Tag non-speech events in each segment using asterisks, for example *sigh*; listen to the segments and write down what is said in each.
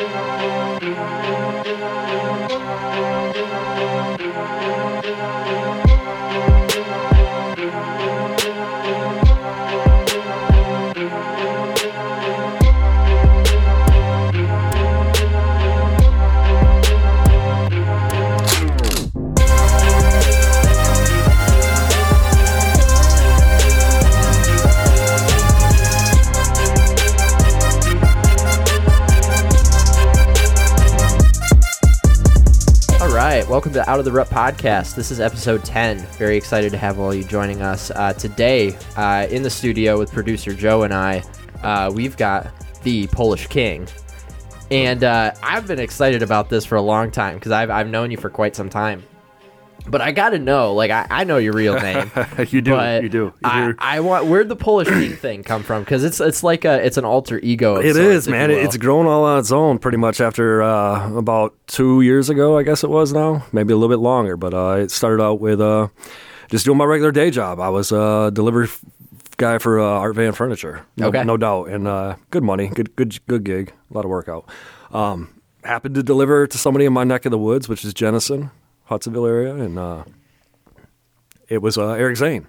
All to Out of the Rut podcast. This is episode 10. Very excited to have all you joining us. Uh, today, uh, in the studio with producer Joe and I, uh, we've got the Polish King. And uh, I've been excited about this for a long time because I've, I've known you for quite some time. But I got to know, like, I, I know your real *laughs* name. you do. you do. You I, do. I want where'd the Polish *clears throat* thing come from? Because it's it's like a it's an alter ego. It sorts, is, man. It's grown all on its own pretty much after uh, about two years ago, I guess it was now. Maybe a little bit longer. But uh, it started out with uh, just doing my regular day job. I was a delivery f- guy for uh, Art Van Furniture. No, Okay. no doubt. And uh, good money, good, good, good gig, a lot of workout. Um, happened to deliver to somebody in my neck of the woods, which is Jenison, Hudsonville area. And uh, it was uh, Eric Zane.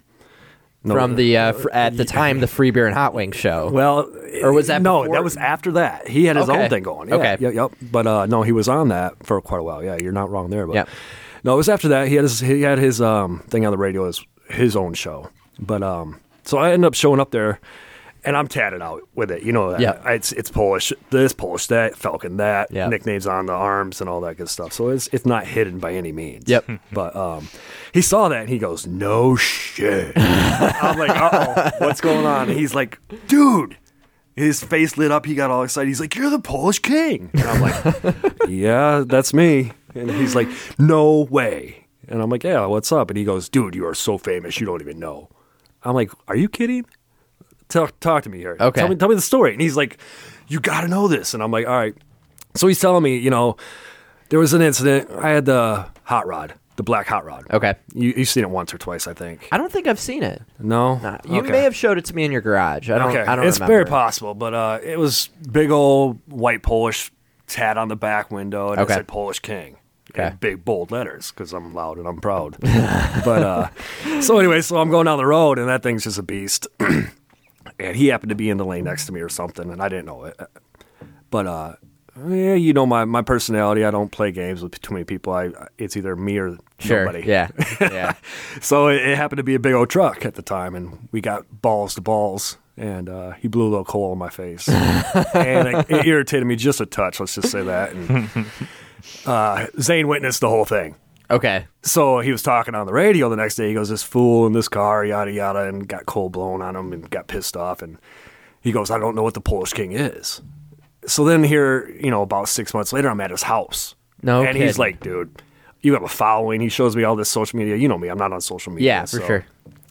No, from the uh, fr- at the *laughs* time the Free Beer and Hot Wings show. Well, Or was that no? before? That was after that. He had his Okay. own thing going. Yeah, Okay. yeah, yep. But uh, no, he was on that for quite a while. Yeah, you're not wrong there. But Yep. no, it was after that. He had his he had his um, thing on the radio as his own show. But um, so I ended up showing up there, and I'm tatted out with it. You know that. Yeah. It's it's Polish. This Polish. That Falcon. That Yeah. nicknames on the arms and all that good stuff. So it's it's not hidden by any means. Yep. *laughs* But um, he saw that and he goes, "No shit." *laughs* I'm like, "Uh oh, what's going on?" And he's like, "Dude." His face lit up. He got all excited. He's like, "You're the Polish king." And I'm like, *laughs* "Yeah, that's me." And he's like, "No way." And I'm like, "Yeah, what's up?" And he goes, "Dude, you are so famous. You don't even know." I'm like, "Are you kidding?" Talk, talk to me here. Okay. Tell me, tell me the story. And he's like, "You got to know this." And I'm like, "All right." So he's telling me, you know, there was an incident. I had the hot rod, the black hot rod. Okay. You, you've seen it once or twice, I think. I don't think I've seen it. No, Nah, You Okay. may have showed it to me in your garage. I don't. Okay, I don't it's remember. very possible, but uh, it was big old white Polish tat on the back window, and Okay. it said Polish King. Okay. In big bold letters because I'm loud and I'm proud. *laughs* but uh, so anyway, so I'm going down the road and that thing's just a beast. *clears throat* and he happened to be in the lane next to me or something, and I didn't know it. But uh, yeah, you know my, my personality. I don't play games with too many people. I it's either me or Sure. nobody. Yeah. *laughs* Yeah. So it, it happened to be a big old truck at the time, and we got balls to balls, and uh, he blew a little coal in my face, *laughs* and it, it irritated me just a touch. Let's just say that. And uh, Zane witnessed the whole thing. Okay. So he was talking on the radio the next day. He goes, "This fool in this car, yada yada," and got cold blown on him and got pissed off. And he goes, "I don't know what the Polish King is." So then here, you know, about six months later, I'm at his house. No and he's like, "Dude, you have a following." He shows me all this social media. You know me; I'm not on social media. Yeah, for so sure.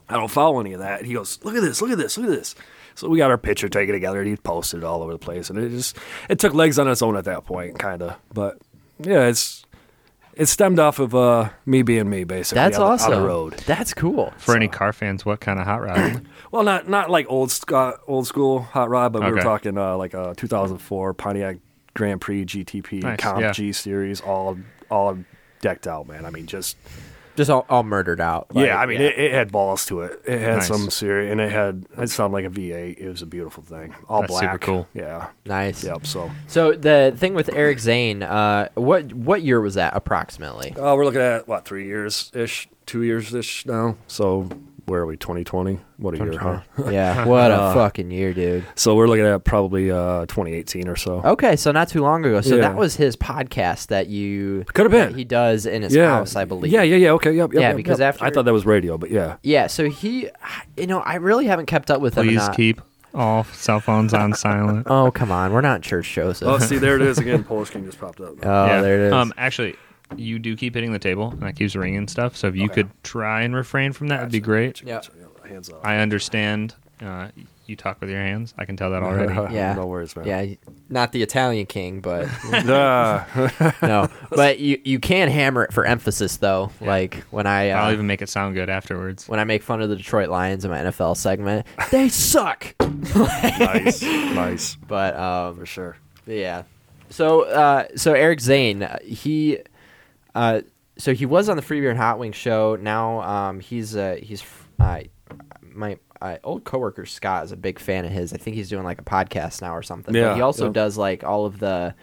I don't follow any of that. He goes, "Look at this! Look at this! Look at this!" So we got our picture taken together, and he posted it all over the place, and it just it took legs on its own at that point, kind of. But yeah, it's it stemmed off of uh, me being me, basically. That's on awesome. On the road. That's cool. For any car fans, what kind of hot rod? *clears throat* Well, not not like old sc- uh, old school hot rod, but we were talking uh, like a 2004 Pontiac Grand Prix GTP Nice, Comp yeah. G series, all all decked out, man. I mean, just Just all, all murdered out. Like, yeah. I mean, It, it had balls to it. It had Nice. some serious, and it had it sounded like a V8. It was a beautiful thing, all That's black. super cool. Yeah. nice. Yep. So So the thing with Eric Zane, uh, what what year was that approximately? uh, we're looking at what three years ish, two years ish now. So where are we? 2020. What a year, huh? *laughs* yeah. What a Uh, fucking year, dude. So we're looking at probably uh, 2018 or so. Okay, so not too long ago. So Yeah. that was his podcast that you Could have been. he does in his yeah. house, I believe. Yeah, yeah, yeah. Okay, yep, yep, Yeah, yep, because yep. after- I thought that was radio, but yeah. Yeah, so he, you know, I really haven't kept up with him. Please keep all cell phones on silent. *laughs* Oh come on, we're not church shows. Oh, see, there it is *laughs* again. Polish King just popped up. Oh, yeah. there it is. Um, actually, you do keep hitting the table, and that keeps ringing stuff. So if you Okay. could try and refrain from that, would be great. Yeah. Hands up. I understand. Uh, you talk with your hands. I can tell that already. *laughs* Yeah. no worries, man. yeah, not the Italian king, but *laughs* *laughs* Ah. no. But you you can hammer it for emphasis though. Like when I uh, I'll even make it sound good afterwards. when I make fun of the Detroit Lions in my NFL segment, they suck. nice, nice But um, for sure. yeah, So, uh, so Eric Zane, uh, he, uh, so he was on the Free Beer and Hot Wing show. Now, um, he's uh, he's uh, my uh, old coworker Scott is a big fan of his. I think he's doing like a podcast now or something. Yeah, but he also yeah. does like all of the,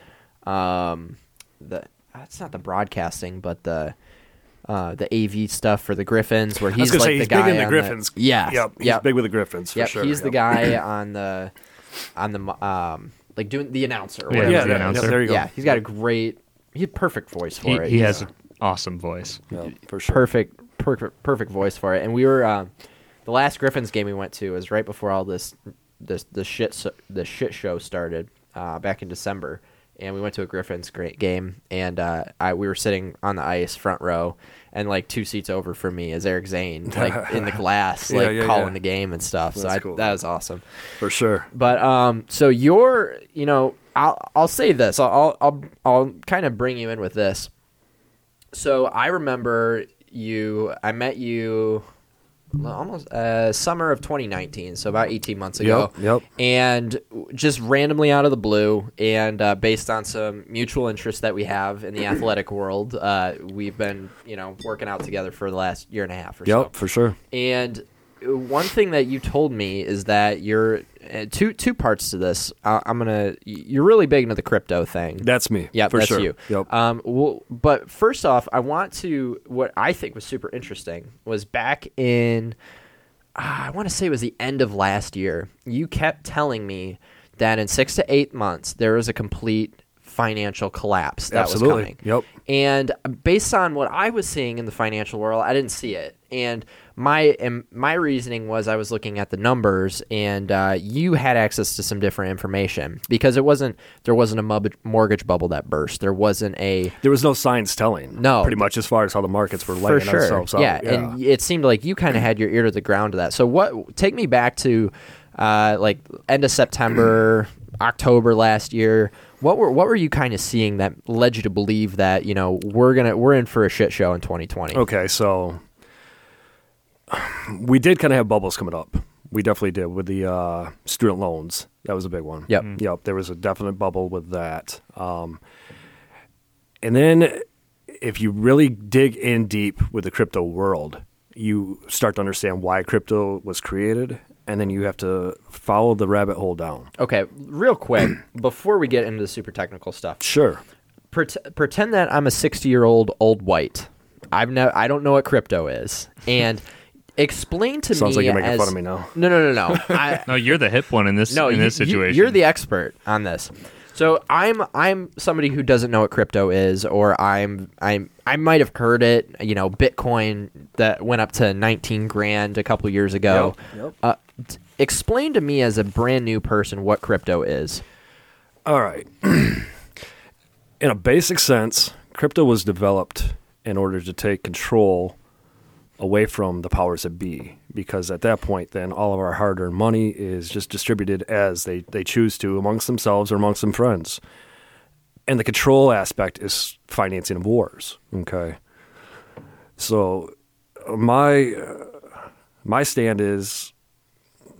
um, the it's not the broadcasting, but the. Uh, the AV stuff for the Griffins, where I was he's like say the he's guy big in the on Griffins. yeah, Yep. He's yep. big with the Griffins for Yep, sure. he's the guy *laughs* on the on the um like doing the announcer. or Yeah, Yeah, the it yeah, is. announcer. yeah, there you go. Yeah, he's got a great, he had perfect voice for He, it. he He's has an awesome voice. Yeah, for sure. perfect, perfect, perfect voice for it. And we were um, the last Griffins game we went to was right before all this this the shit so- the shit show started uh, back in December. And we went to a Griffins great game, and uh, I we were sitting on the ice front row, and like two seats over from me is Eric Zane, *laughs* like in the glass, Yeah, like yeah, calling yeah. the game and stuff. so I, cool. that was awesome. For sure. But um, so you're, you know, I'll I'll say this. I'll I'll I'll, kind of bring you in with this. So I remember you. I met you almost uh, summer of 2019, so about 18 months ago. Yep, yep. And just randomly out of the blue, and uh, based on some mutual interest that we have in the *clears throat* athletic world, uh, we've been, you know, working out together for the last year and a half or so. Yep, for sure. And one thing that you told me is that you're uh, two two parts to this. Uh, I'm gonna you're really big into the crypto thing. That's me. Yeah, for that's sure. you. Yep. Um, well, but first off, I want to what I think was super interesting was back in ah, I want to say it was the end of last year. You kept telling me that in six to eight months there was a complete financial collapse that Absolutely. was coming. Yep. And based on what I was seeing in the financial world, I didn't see it. And my and my reasoning was I was looking at the numbers, and uh, you had access to some different information because it wasn't there wasn't a mortgage bubble that burst. There wasn't a There was no signs telling. No. Pretty much as far as how the markets were for sure. themselves out. Yeah, and it seemed like you kind of had your ear to the ground to that. So what? Take me back to uh, like end of September, *clears throat* October last year. What were what were you kind of seeing that led you to believe that you know we're gonna we're in for a shit show in 2020? Okay, so we did kind of have bubbles coming up. We definitely did with the uh, student loans. That was a big one. Yep. Yep. There was a definite bubble with that. Um, and then if you really dig in deep with the crypto world, you start to understand why crypto was created, and then you have to follow the rabbit hole down. Okay, real quick *clears throat* before we get into the super technical stuff, Sure. pret- pretend that I'm a 60 year old old white. I've no, I don't know what crypto is, and explain to Sounds me. like you're making as- fun of me now. *laughs* No, no, no, no. *laughs* I, No, you're the hip one in this no, in you, this you- situation. you're the expert on this. So I'm I'm somebody who doesn't know what crypto is, or I'm I'm I might have heard it. You know, Bitcoin that went up to 19 grand a couple years ago. Yep, yep. Uh, t- explain to me as a brand new person what crypto is. All right. *clears throat* In a basic sense, crypto was developed in order to take control away from the powers that be. Because at that point, then all of our hard earned money is just distributed as they, they choose to amongst themselves or amongst some friends. And the control aspect is financing of wars. Okay. So my uh, my stand is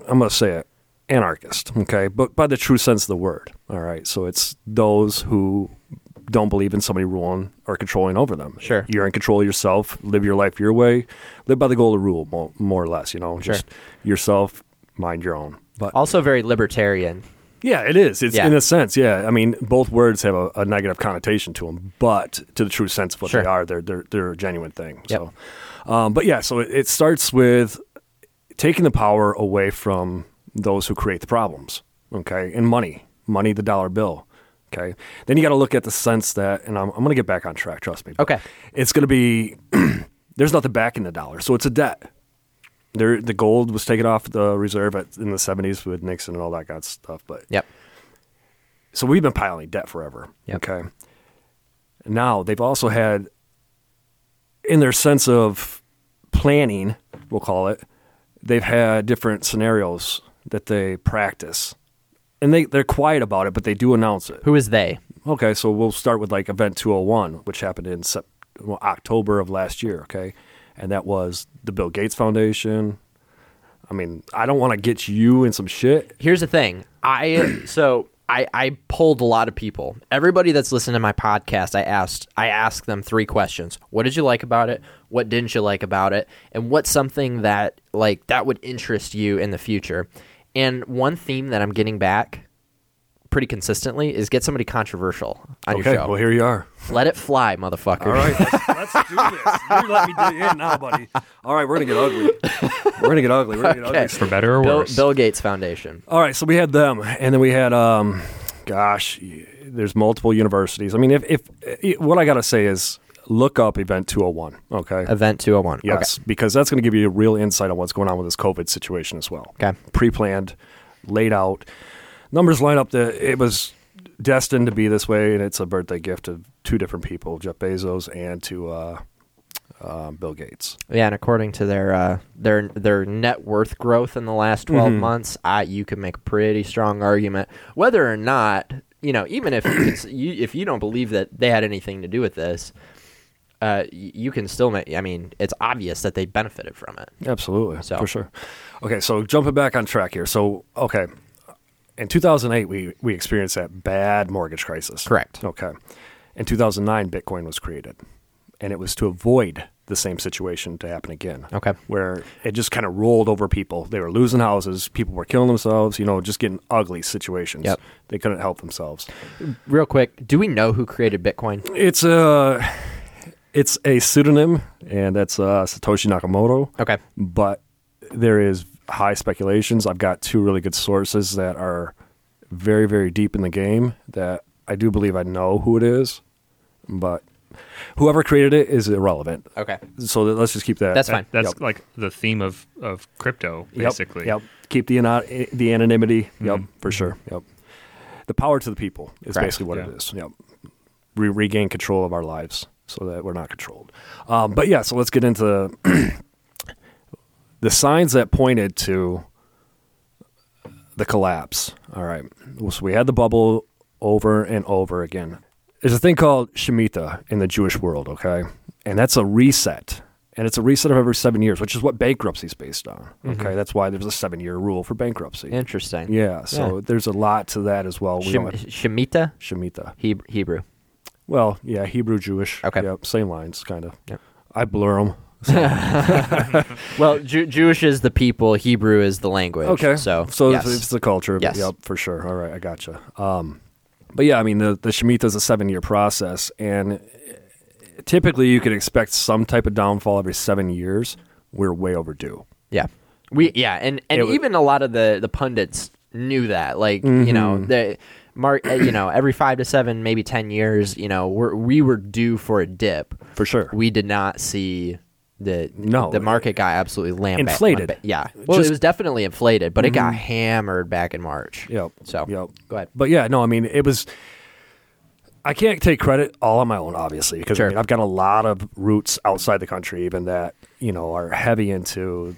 I'm going to say it anarchist, okay, but by the true sense of the word. All right, so it's those who don't believe in somebody ruling or controlling over them. Sure. you're in control of yourself. Live your life your way. Live by the golden rule, more, more or less. You know, Sure. just yourself, mind your own. But Also very libertarian. yeah, it is. It's Yeah. in a sense. Yeah, I mean, both words have a, a negative connotation to them, but to the true sense of what Sure. they are, they're they're they're a genuine thing. Yep. So, um, but yeah, so it, it starts with taking the power away from those who create the problems. Okay, and money, money, the dollar bill. Okay, then you got to look at the sense that, and I'm, I'm going to get back on track. Trust me. Okay. it's going to be *clears throat* there's nothing backing the dollar, so it's a debt. There, the gold was taken off the reserve at, in the 70s with Nixon and all that kind of stuff, but Yep. so we've been piling debt forever. Yep. Okay. Now they've also had, in their sense of planning, we'll call it, they've had different scenarios that they practice, and they they're quiet about it, but they do announce it. Who is they? Okay, so we'll start with like Event 201, which happened in Sep- well, October of last year. Okay, and that was the Bill Gates Foundation. I mean, I don't want to get you in some shit. Here's the thing. I *clears throat* so I, I polled a lot of people. Everybody that's listened to my podcast, I asked I asked them three questions. What did you like about it? What didn't you like about it? And what's something that like that would interest you in the future? And one theme that I'm getting back pretty consistently is get somebody controversial on Okay, your show. well here you are. Let it fly, motherfucker. All right, let's, *laughs* let's do this. You let me do it in now, buddy. All right, we're gonna get ugly. We're gonna get ugly. We're gonna get Okay. ugly. For better or Bill, worse. Bill Gates Foundation. All right, so we had them, and then we had, um, gosh, there's multiple universities. I mean, if, if, if what I gotta say is look up Event 201. Okay. Event 201. Yes, because that's going to give you a real insight on what's going on with this COVID situation as well. Okay. Pre-planned, laid out, numbers line up. That it was destined to be this way, and it's a birthday gift to two different people, Jeff Bezos and to uh, uh, Bill Gates. Yeah, and according to their uh, their their net worth growth in the last 12 Mhm. months, I, you can make a pretty strong argument whether or not you know, even if you if you don't believe that they had anything to do with this, uh, you can still make. I mean, it's obvious that they benefited from it. Absolutely, So- for sure. Okay, so jumping back on track here. So, okay, in 2008, we we experienced that bad mortgage crisis. Correct. Okay. In 2009, Bitcoin was created, and it was to avoid the same situation to happen again. Okay. Where it just kind of rolled over people. They were losing houses. People were killing themselves. You know, just getting ugly situations. Yep. They couldn't help themselves. Real quick, do we know who created Bitcoin? It's a it's a pseudonym, and that's uh, Satoshi Nakamoto. Okay. but there is high speculations. I've got two really good sources that are very, very deep in the game that I do believe I know who it is, but whoever created it is irrelevant. Okay. So that- let's just keep that. That's fine. That's Yep. like the theme of, of crypto, basically. Yep. Keep the ano- the anonymity. Yep, Mhm. for sure. Yep. The power to the people is Correct. basically what Yeah. it is. Yep. We regain control of our lives so that we're not controlled. Um, but yeah, so let's get into *clears throat* the signs that pointed to the collapse. All right. So we had the bubble over and over again. There's a thing called Shemitah in the Jewish world, okay? And that's a reset. And it's a reset of every seven years, which is what bankruptcy is based on. Okay. That's why there's a seven year rule for bankruptcy. Interesting. yeah. So Yeah. there's a lot to that as well. We Shem- Shemitah, Shemitah. Hebrew. Well, yeah, Hebrew Jewish. Okay. Yep. Same lines, kind of. Yep. I blur them. *laughs* Well, Ju- Jewish is the people, Hebrew is the language. Okay. So, so yes. it's, it's the culture. Yes. Yep, for sure. All right, I gotcha. Um, but yeah, I mean, the, the Shemitah is a seven year process. And typically you could expect some type of downfall every seven years. We're way overdue. Yeah, we yeah, and and It wa- even a lot of the the pundits knew that. Like you know Mhm. the mark, uh, you know, every five to seven, maybe ten years, you know, we're, we were due for a dip. For sure. We did not see the No. the market got absolutely lamb Inflated. Yeah, well, Just- it was definitely inflated, but it got Mhm. hammered back in March. Yep. So Yep. go ahead. But yeah, no, I mean, it was. I can't take credit all on my own, obviously, because Sure. I mean, I've got a lot of roots outside the country, even that you know are heavy into.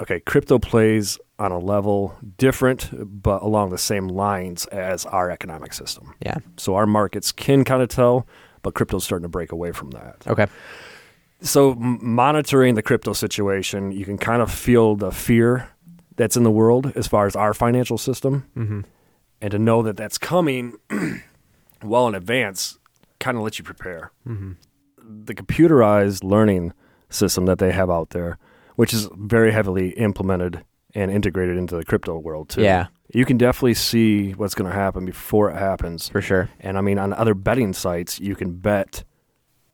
Okay, crypto plays on a level different, but along the same lines as our economic system. Yeah. So our markets can kind of tell, but crypto's starting to break away from that. Okay. So m- monitoring the crypto situation, you can kind of feel the fear that's in the world as far as our financial system Mm-hmm. and to know that that's coming *clears throat* well in advance kind of lets you prepare. Mm-hmm. The computerized learning system that they have out there, which is very heavily implemented and integrated into the crypto world too. Yeah. You can definitely see what's going to happen before it happens. For sure. And I mean, on other betting sites, you can bet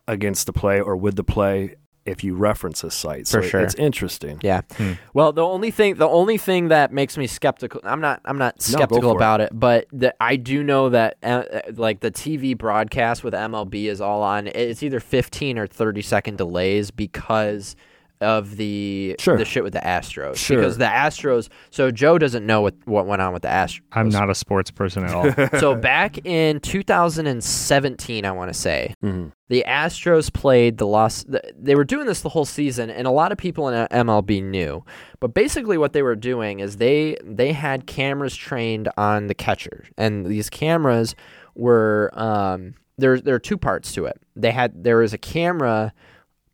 against the play or with the play if you reference this site. So For sure. it's interesting. Yeah. Hmm. Well, the only thing the only thing that makes me skeptical I'm not I'm not skeptical for it. about it, but the, I do know that uh, uh, like the TV broadcast with MLB is all on it's either 15 or 30 second delays because of the Sure. the shit with the Astros Sure. because the Astros so Joe doesn't know what what went on with the Astros. I'm not a sports person at all. *laughs* so back in 2017 I want to say Mhm. the Astros played the Los. They were doing this the whole season, and a lot of people in MLB knew. But basically, what they were doing is they they had cameras trained on the catcher, and these cameras were um, there. There are two parts to it. They had there was a camera.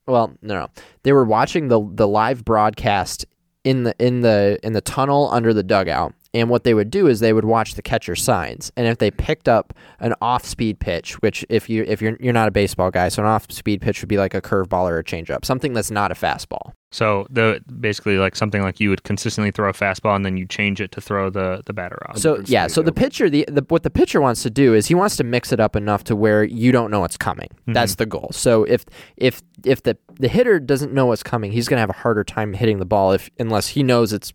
Well, no, no, they were watching the the live broadcast in the in the in the tunnel under the dugout. And what they would do is they would watch the catcher signs, and if they picked up an off-speed pitch, which if you if you're you're not a baseball guy, so an off-speed pitch would be like a curveball or a changeup, something that's not a fastball. So the basically like something like you would consistently throw a fastball and then you change it to throw the the batter off. So yeah, so the pitcher, the, the what the pitcher wants to do is he wants to mix it up enough to where you don't know what's coming. Mm-hmm. That's the goal. So if if if the the hitter doesn't know what's coming, he's gonna have a harder time hitting the ball if unless he knows it's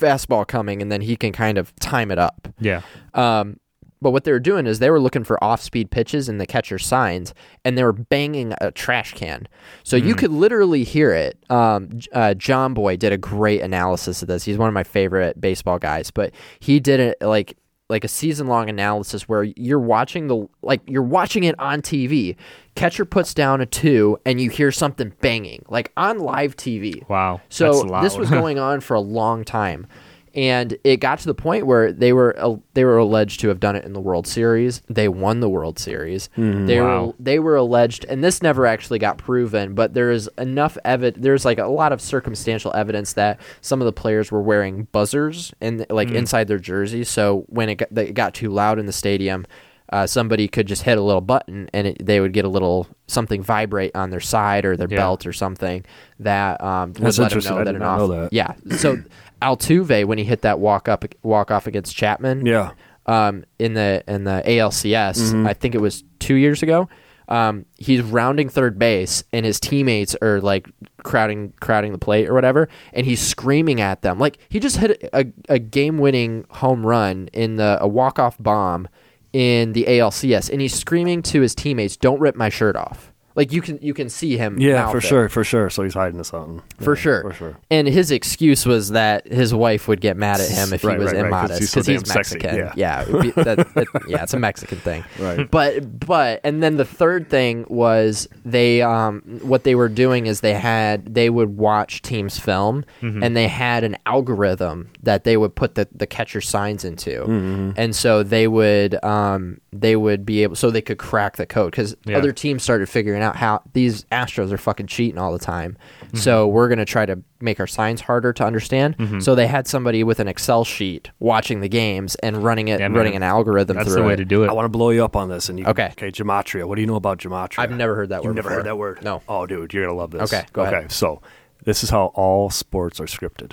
fastball coming, and then he can kind of time it up. yeah. Um, but what they were doing is they were looking for off-speed pitches in the catcher signs, and they were banging a trash can. So you could literally hear it. Um, uh, Jomboy did a great analysis of this. He's one of my favorite baseball guys, but he did it like like a season-long analysis where you're watching the like you're watching it on TV. Catcher puts down a two, and you hear something banging like on live TV. Wow. So this was *laughs* going on for a long time, and it got to the point where they were uh, they were alleged to have done it in the World Series. They won the World Series. They were they were alleged, and this never actually got proven. But there is enough evidence. There's like a lot of circumstantial evidence that some of the players were wearing buzzers and like inside their jerseys. So when it got, it got too loud in the stadium. Uh, somebody could just hit a little button and it, they would get a little something vibrate on their side or their Yeah. belt or something that um, would That's let them know that an off. know that. Yeah. So *clears throat* Altuve when he hit that walk up walk off against Chapman. Yeah. Um, in the in the ALCS, Mm-hmm. I think it was two years ago. Um, he's rounding third base, and his teammates are like crowding crowding the plate or whatever, and he's screaming at them like he just hit a, a game winning home run in the a walk off bomb in the ALCS, and he's screaming to his teammates, "Don't rip my shirt off." Like you can you can see him. Yeah, for it. sure, for sure. So he's hiding something. For Yeah, sure. For sure. And his excuse was that his wife would get mad at him if Right, he was right, right, 'cause immodest he's so because he's, damn sexy, Mexican. yeah. it *laughs* that- that- yeah, it's a Mexican thing. Right. But but and then the third thing was they um what they were doing is they had they would watch teams film Mm-hmm. and they had an algorithm that they would put the the catcher signs into, Mm-hmm. and so they would um they would be able so they could crack the code because Yeah. other teams started figuring out how these Astros are fucking cheating all the time. So mm-hmm. we're gonna try to make our signs harder to understand. Mm-hmm. So they had somebody with an Excel sheet watching the games and running it, Yeah, man. running an algorithm That's through the way it. to do it. I want to blow you up on this. And you, Okay. Okay. Gematria. What do you know about gematria? I've never heard that word. You've word. never before. heard that word? No. Oh, dude, you're gonna love this. Okay, go okay, ahead. so this is how all sports are scripted.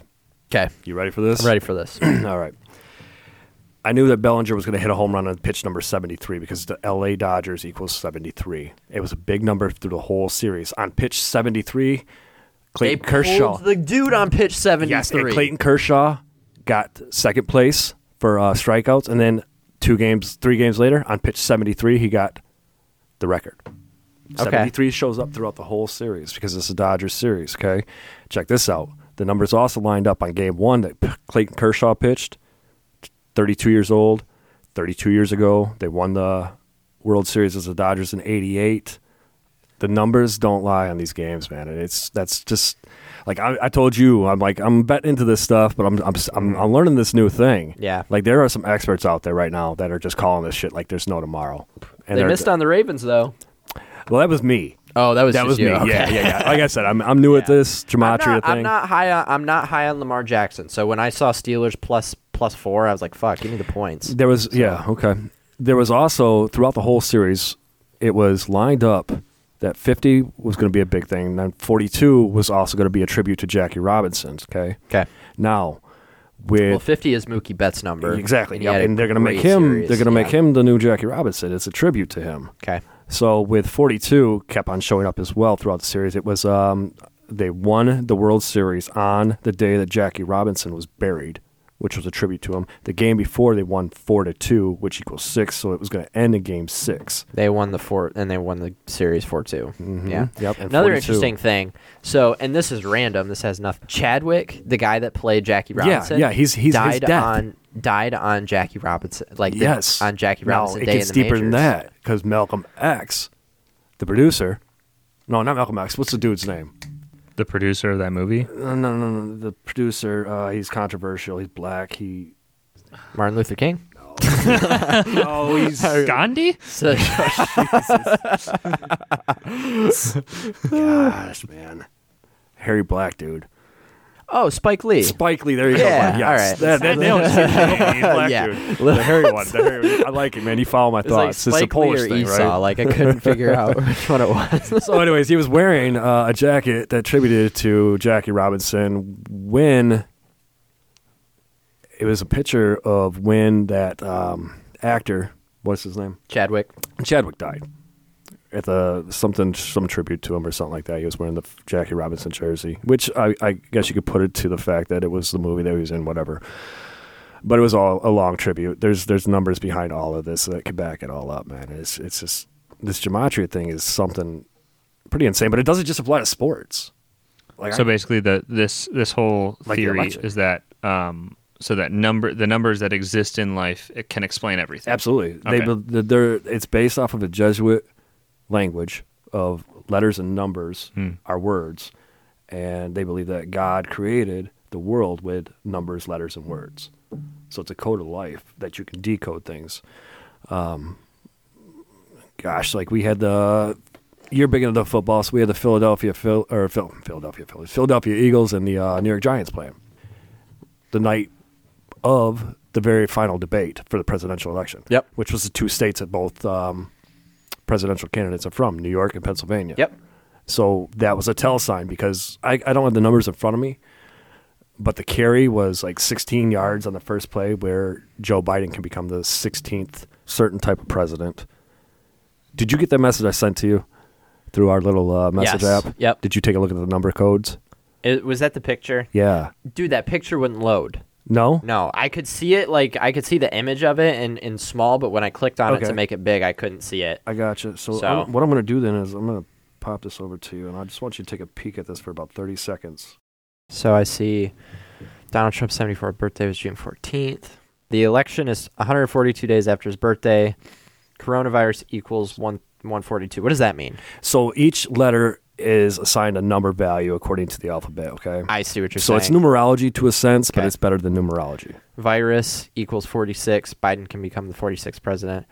Okay, You ready for this? I'm ready for this. *clears throat* All right. I knew that Bellinger was going to hit a home run on pitch number 73 because the LA Dodgers equals 73. It was a big number through the whole series. On pitch 73, they Clayton Kershaw. the dude on pitch 73. Yes, and. Clayton Kershaw got second place for uh, strikeouts, and then two games, three games later, on pitch 73, he got the record. Okay. 73 shows up throughout the whole series because it's a Dodgers series. Okay, check this out. The numbers also lined up on game one that Clayton Kershaw pitched. 32 years old. 32 years ago, they won the World Series as the Dodgers in '88. The numbers don't lie on these games, man. And it's that's just like I, I told you. I'm like I'm betting into this stuff, but I'm I'm, I'm I'm learning this new thing. Yeah. like there are some experts out there right now that are just calling this shit like there's no tomorrow. And They missed on the Ravens though. Well, that was me. Oh, that was That was you. me. Okay. Yeah, yeah, yeah. Like I said, I'm I'm *laughs* new at Yeah. this I'm not, thing. I'm not high. On, I'm not high on Lamar Jackson. So when I saw Steelers plus plus four, I was like, "Fuck, give me the points." There was yeah okay. There was also throughout the whole series, it was lined up that 50 was going to be a big thing. And then 42 was also going to be a tribute to Jackie Robinson. Okay, Okay. now with Well, fifty is Mookie Betts' number. exactly, he yep, and they're going to make him. series. They're going to make him the new Jackie Robinson. It's a tribute to him. Okay. So with 42 kept on showing up as well throughout the series. It was um, they won the World Series on the day that Jackie Robinson was buried, which was a tribute to him. The game before they won four to two, which equals six, so it was going to end in Game Six. They won the four, and they won the series four 2 Mhm. Yeah. Yep, and Another 42. interesting thing. So, and this is random. This has nothing. Chadwick, the guy that played Jackie Robinson, yeah, yeah, he's- he's- died on died on Jackie Robinson, like the- Yes, on Jackie Robinson it Day gets in the deeper than that because Malcolm X, the producer, no, not Malcolm X. What's the dude's name? The producer of that movie. No, no, no, no. The producer. Uh, he's controversial. He's black. He. Martin Luther King. Oh, *laughs* he's. *laughs* Gandhi? *laughs* So, Gosh, man. Hairy Black, dude. Oh, Spike Lee. Spike Lee. There you Yeah, go. Yes. all right. That, that nailed it. *laughs* Black Yeah. dude. The hairy one. The hairy one. I like it, man. You follow my It's like thoughts. it's a Spike Lee Polish or thing, Esau. right? Like I couldn't figure out *laughs* which one it was. so, anyways, he was wearing uh, a jacket that attributed to Jackie Robinson when it was a picture of when that um, actor, what's his name, Chadwick. Chadwick died. At the something some tribute to him or something like that. He was wearing the Jackie Robinson jersey, which I, I guess you could put it to the fact that it was the movie that he was in, whatever. But it was all a long tribute. There's there's numbers behind all of this that could back it all up, man. It's it's just this gematria thing is something pretty insane. But it doesn't just apply to sports. Like So I- basically, the this this whole Like theory is that um, so that number the numbers that exist in life it can explain everything. Absolutely. They, Okay. be- they're, it's based off of a Jesuit language of letters and numbers Hmm. are words. And they believe that God created the world with numbers, letters, and words. So it's a code of life that you can decode things. Um, gosh, like we had the. You're big into football, so we had the Philadelphia Phil, or Phil, Philadelphia Phillies, Philadelphia Eagles, and the uh, New York Giants playing the night of the very final debate for the presidential election. Yep. Which was the two states that both um, presidential candidates are from, New York and Pennsylvania. Yep. So that was a tell sign because I, I don't have the numbers in front of me, but the carry was like 16 yards on the first play where Joe Biden can become the 16th certain type of president. Did you get that message I sent to you through our little uh, message Yes. app? Yep. Did you take a look at the number codes? It, was that the picture? Yeah. Dude, that picture wouldn't load. No? No, I could see it like I could see the image of it in, in small, but when I clicked on it Okay. to make it big, I couldn't see it. I gotcha. So, So- I'm- what I'm going to do then is I'm going to pop this over to you, and I just want you to take a peek at this for about 30 seconds. So I see Donald Trump's 74th birthday was June 14th. The election is 142 days after his birthday. Coronavirus equals one 142. What does that mean? So each letter is assigned a number value according to the alphabet, okay? I see what you're so saying. So it's numerology to a sense, but it's better than numerology. virus equals 46. Biden can become the 46th president.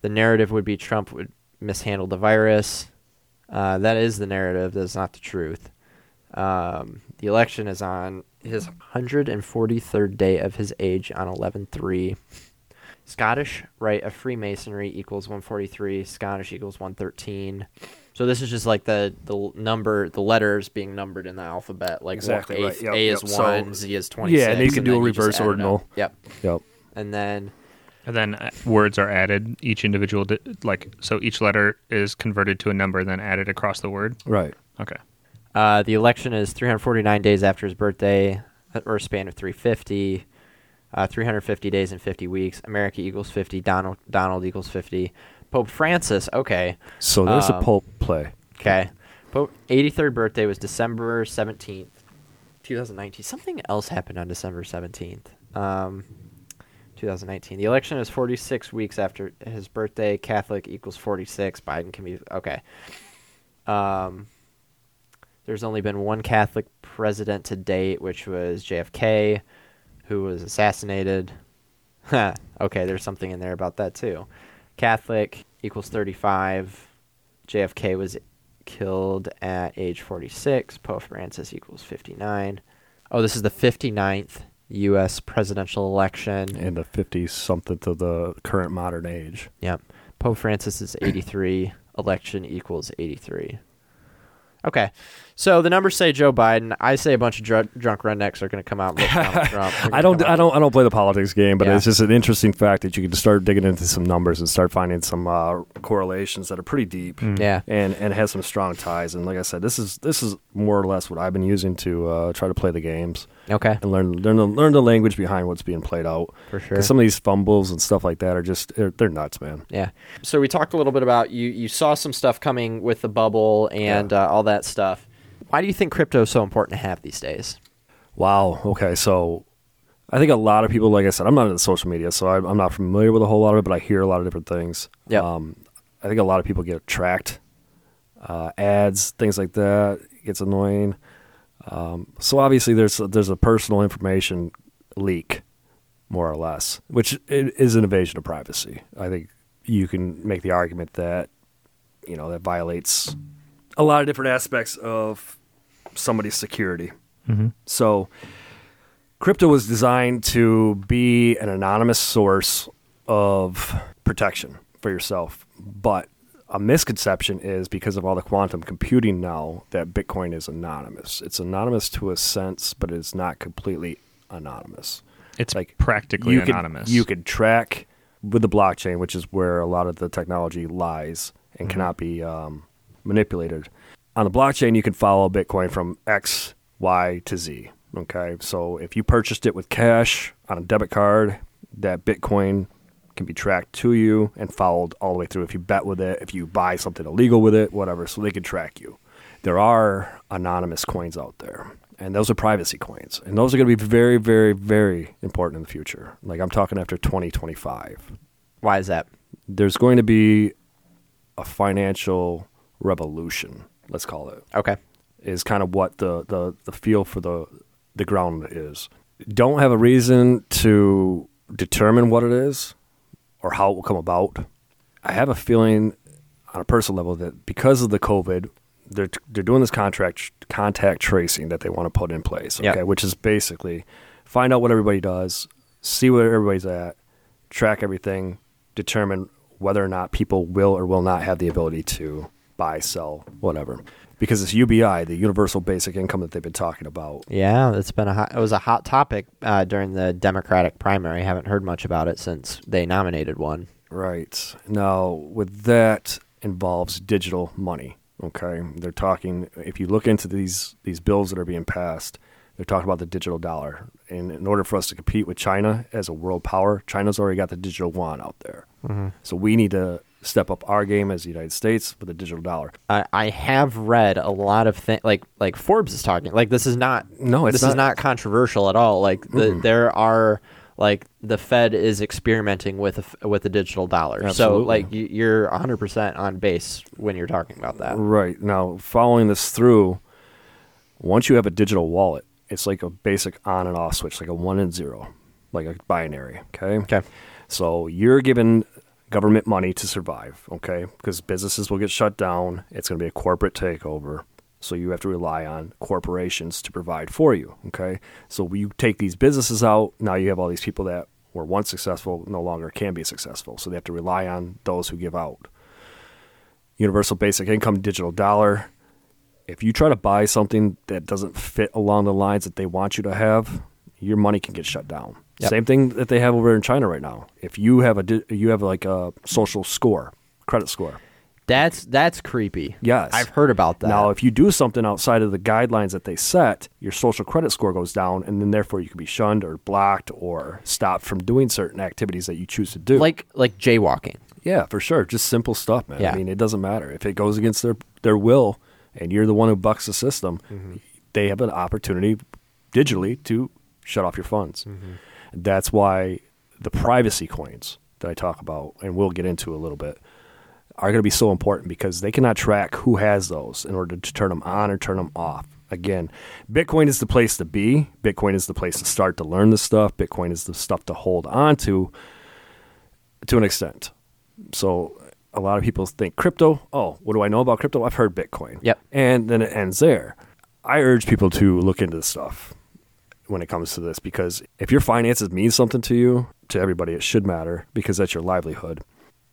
The narrative would be Trump would mishandle the virus. Uh, that is the narrative. That's not the truth. Um, the election is on his 143rd day of his age on 11-3. Scottish rite of Freemasonry equals 143. Scottish equals 113. So this is just like the the number, the letters being numbered in the alphabet. Like Exactly one- right. A, Yep, A is yep. So- one, Z is 26. Yeah, and you can do a reverse add it up. ordinal. Yep. Yep. And then And then uh, words are added. Each individual, di- like so, each letter is converted to a number, and then added across the word. Right. Okay. uh, the election is 349 days after his birthday, uh, or a span of 350. Uh, 350 days and 50 weeks. America equals 50. Donald Donald equals 50. Pope Francis. Okay. So there's Um, a Pope play. Okay. Pope 83rd birthday was December 17th, 2019. Something else happened on December 17th. Um, 2019. The election is 46 weeks after his birthday. Catholic equals 46. Biden can be okay. Um, there's only been one Catholic president to date, which was JFK, who was assassinated. *laughs* okay, there's something in there about that too. Catholic equals 35. JFK was killed at age 46. Pope Francis equals 59. Oh, this is the 59th U.S. presidential election. In the 50 something to the current modern age. Yep. Pope Francis is 83. Election equals 83. Okay. So the numbers say Joe Biden. I say a bunch of dr- drunk rednecks are going to come out and vote *laughs* Trump. They're gonna I don't come I out- don't I don't play the politics game, but Yeah. it's just an interesting fact that you can start digging into some numbers and start finding some uh, correlations that are pretty deep. Yeah. and and has some strong ties. And like I said, this is this is more or less what I've been using to uh, try to play the games Okay. and learn learn the, learn the language behind what's being played out. For sure. 'Cause some of these fumbles and stuff like that are just they're, they're nuts, man. Yeah. So we talked a little bit about you. You saw some stuff coming with the bubble and uh, all that stuff. Why do you think crypto is so important to have these days? Wow. Okay, so I think a lot of people, like I said, I'm not into social media, so I, I'm not familiar with a whole lot of it, but I hear a lot of different things. Yep. Um, I think a lot of people get tracked, uh, ads, things like that. It gets annoying. Um, so obviously, there's there's a personal information leak, more or less, which is an invasion of privacy. I think you can make the argument that you know that violates a lot of different aspects of somebody's security. So, crypto was designed to be an anonymous source of protection for yourself. But a misconception is because of all the quantum computing now that Bitcoin is anonymous. It's anonymous to a sense, but it's not completely anonymous. It's Like, practically you anonymous. Could, you could track with the blockchain, which is where a lot of the technology lies and cannot be um, manipulated. On the blockchain, you can follow Bitcoin from X, Y to Z. Okay, so if you purchased it with cash on a debit card, that Bitcoin can be tracked to you and followed all the way through. If you bet with it, if you buy something illegal with it, whatever, so they can track you. There are anonymous coins out there, and those are privacy coins, and those are going to be very, very, very important in the future. Like I'm talking after 2025 Why is that? there's going to be a financial revolution, let's call it, Okay. is kind of what the, the, the feel for the, the ground is. Don't have a reason to determine what it is or how it will come about. I have a feeling on a personal level that because of the COVID, they're, they're doing this contract contact tracing that they want to put in place, Yep. which is basically find out what everybody does, see where everybody's at, track everything, determine whether or not people will or will not have the ability to buy, sell, whatever. Because it's UBI, the universal basic income that they've been talking about. Yeah, it's been a hot, it was a hot topic uh, during the Democratic primary. haven't heard much about it since they nominated one. Right. Now, with that involves digital money. Okay. They're talking if you look into these these bills that are being passed, they're talking about the digital dollar. And in order for us to compete with China as a world power, China's already got the digital yuan out there. So we need to step up our game as the United States with the digital dollar. I, I have read a lot of things like like Forbes is talking like this is not No, it's this is not. not controversial at all. Like the, there are like the Fed is experimenting with a, with the digital dollar. So like you, you're 100 percent on base when you're talking about that. Right. Now, following this through, once you have a digital wallet, it's like a basic on and off switch, like a one and zero, like a binary. Okay. Okay. So you're given government money to survive, okay? Because businesses will get shut down. It's going to be a corporate takeover. So you have to rely on corporations to provide for you, okay? So you take these businesses out, now you have all these people that were once successful no longer can be successful. So they have to rely on those who give out. Universal basic income digital dollar. If you try to buy something that doesn't fit along the lines that they want you to have, your money can get shut down. Yep. Same thing that they have over in China right now. If you have a you have like a social score, credit score. That's that's creepy. Yes. I've heard about that. Now, if you do something outside of the guidelines that they set, your social credit score goes down, and then therefore you can be shunned or blocked or stopped from doing certain activities that you choose to do. like like jaywalking. Yeah, for sure. Just simple stuff, man. Yeah. I mean, it doesn't matter if it goes against their their will, and you're the one who bucks the system. Mm-hmm. They have an opportunity digitally to shut off your funds. Mm-hmm. That's why the privacy coins that I talk about, and we'll get into a little bit, are going to be so important because they cannot track who has those in order to turn them on or turn them off. Again, Bitcoin is the place to be. Bitcoin is the place to start to learn this stuff. Bitcoin is the stuff to hold on to to an extent. So a lot of people think crypto. Oh, what do I know about crypto? I've heard Bitcoin. Yep. And then it ends there. I urge people to look into this stuff when it comes to this because if your finances mean something to you, to everybody, it should matter because that's your livelihood.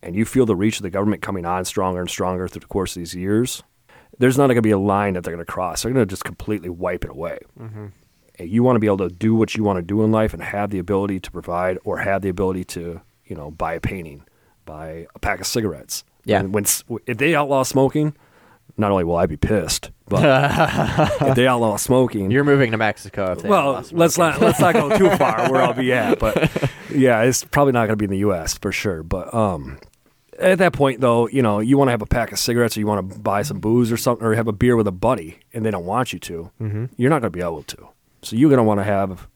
And you feel the reach of the government coming on stronger and stronger through the course of these years, there's not going to be a line that they're going to cross. They're going to just completely wipe it away. Mm-hmm. And You want to be able to do what you want to do in life and have the ability to provide or have the ability to, you know, buy a painting, buy a pack of cigarettes. Yeah. And when if they outlaw smoking, not only will I be pissed, but *laughs* if they outlaw smoking, You're moving to Mexico. Well, let's not let's not go too far where I'll be at, but *laughs* yeah, it's probably not going to be in the U.S. for sure. But um, at that point, though, you know, you want to have a pack of cigarettes, or you want to buy some booze or something, or have a beer with a buddy, and they don't want you to. Mm-hmm. You're not going to be able to. So you're going to want to have,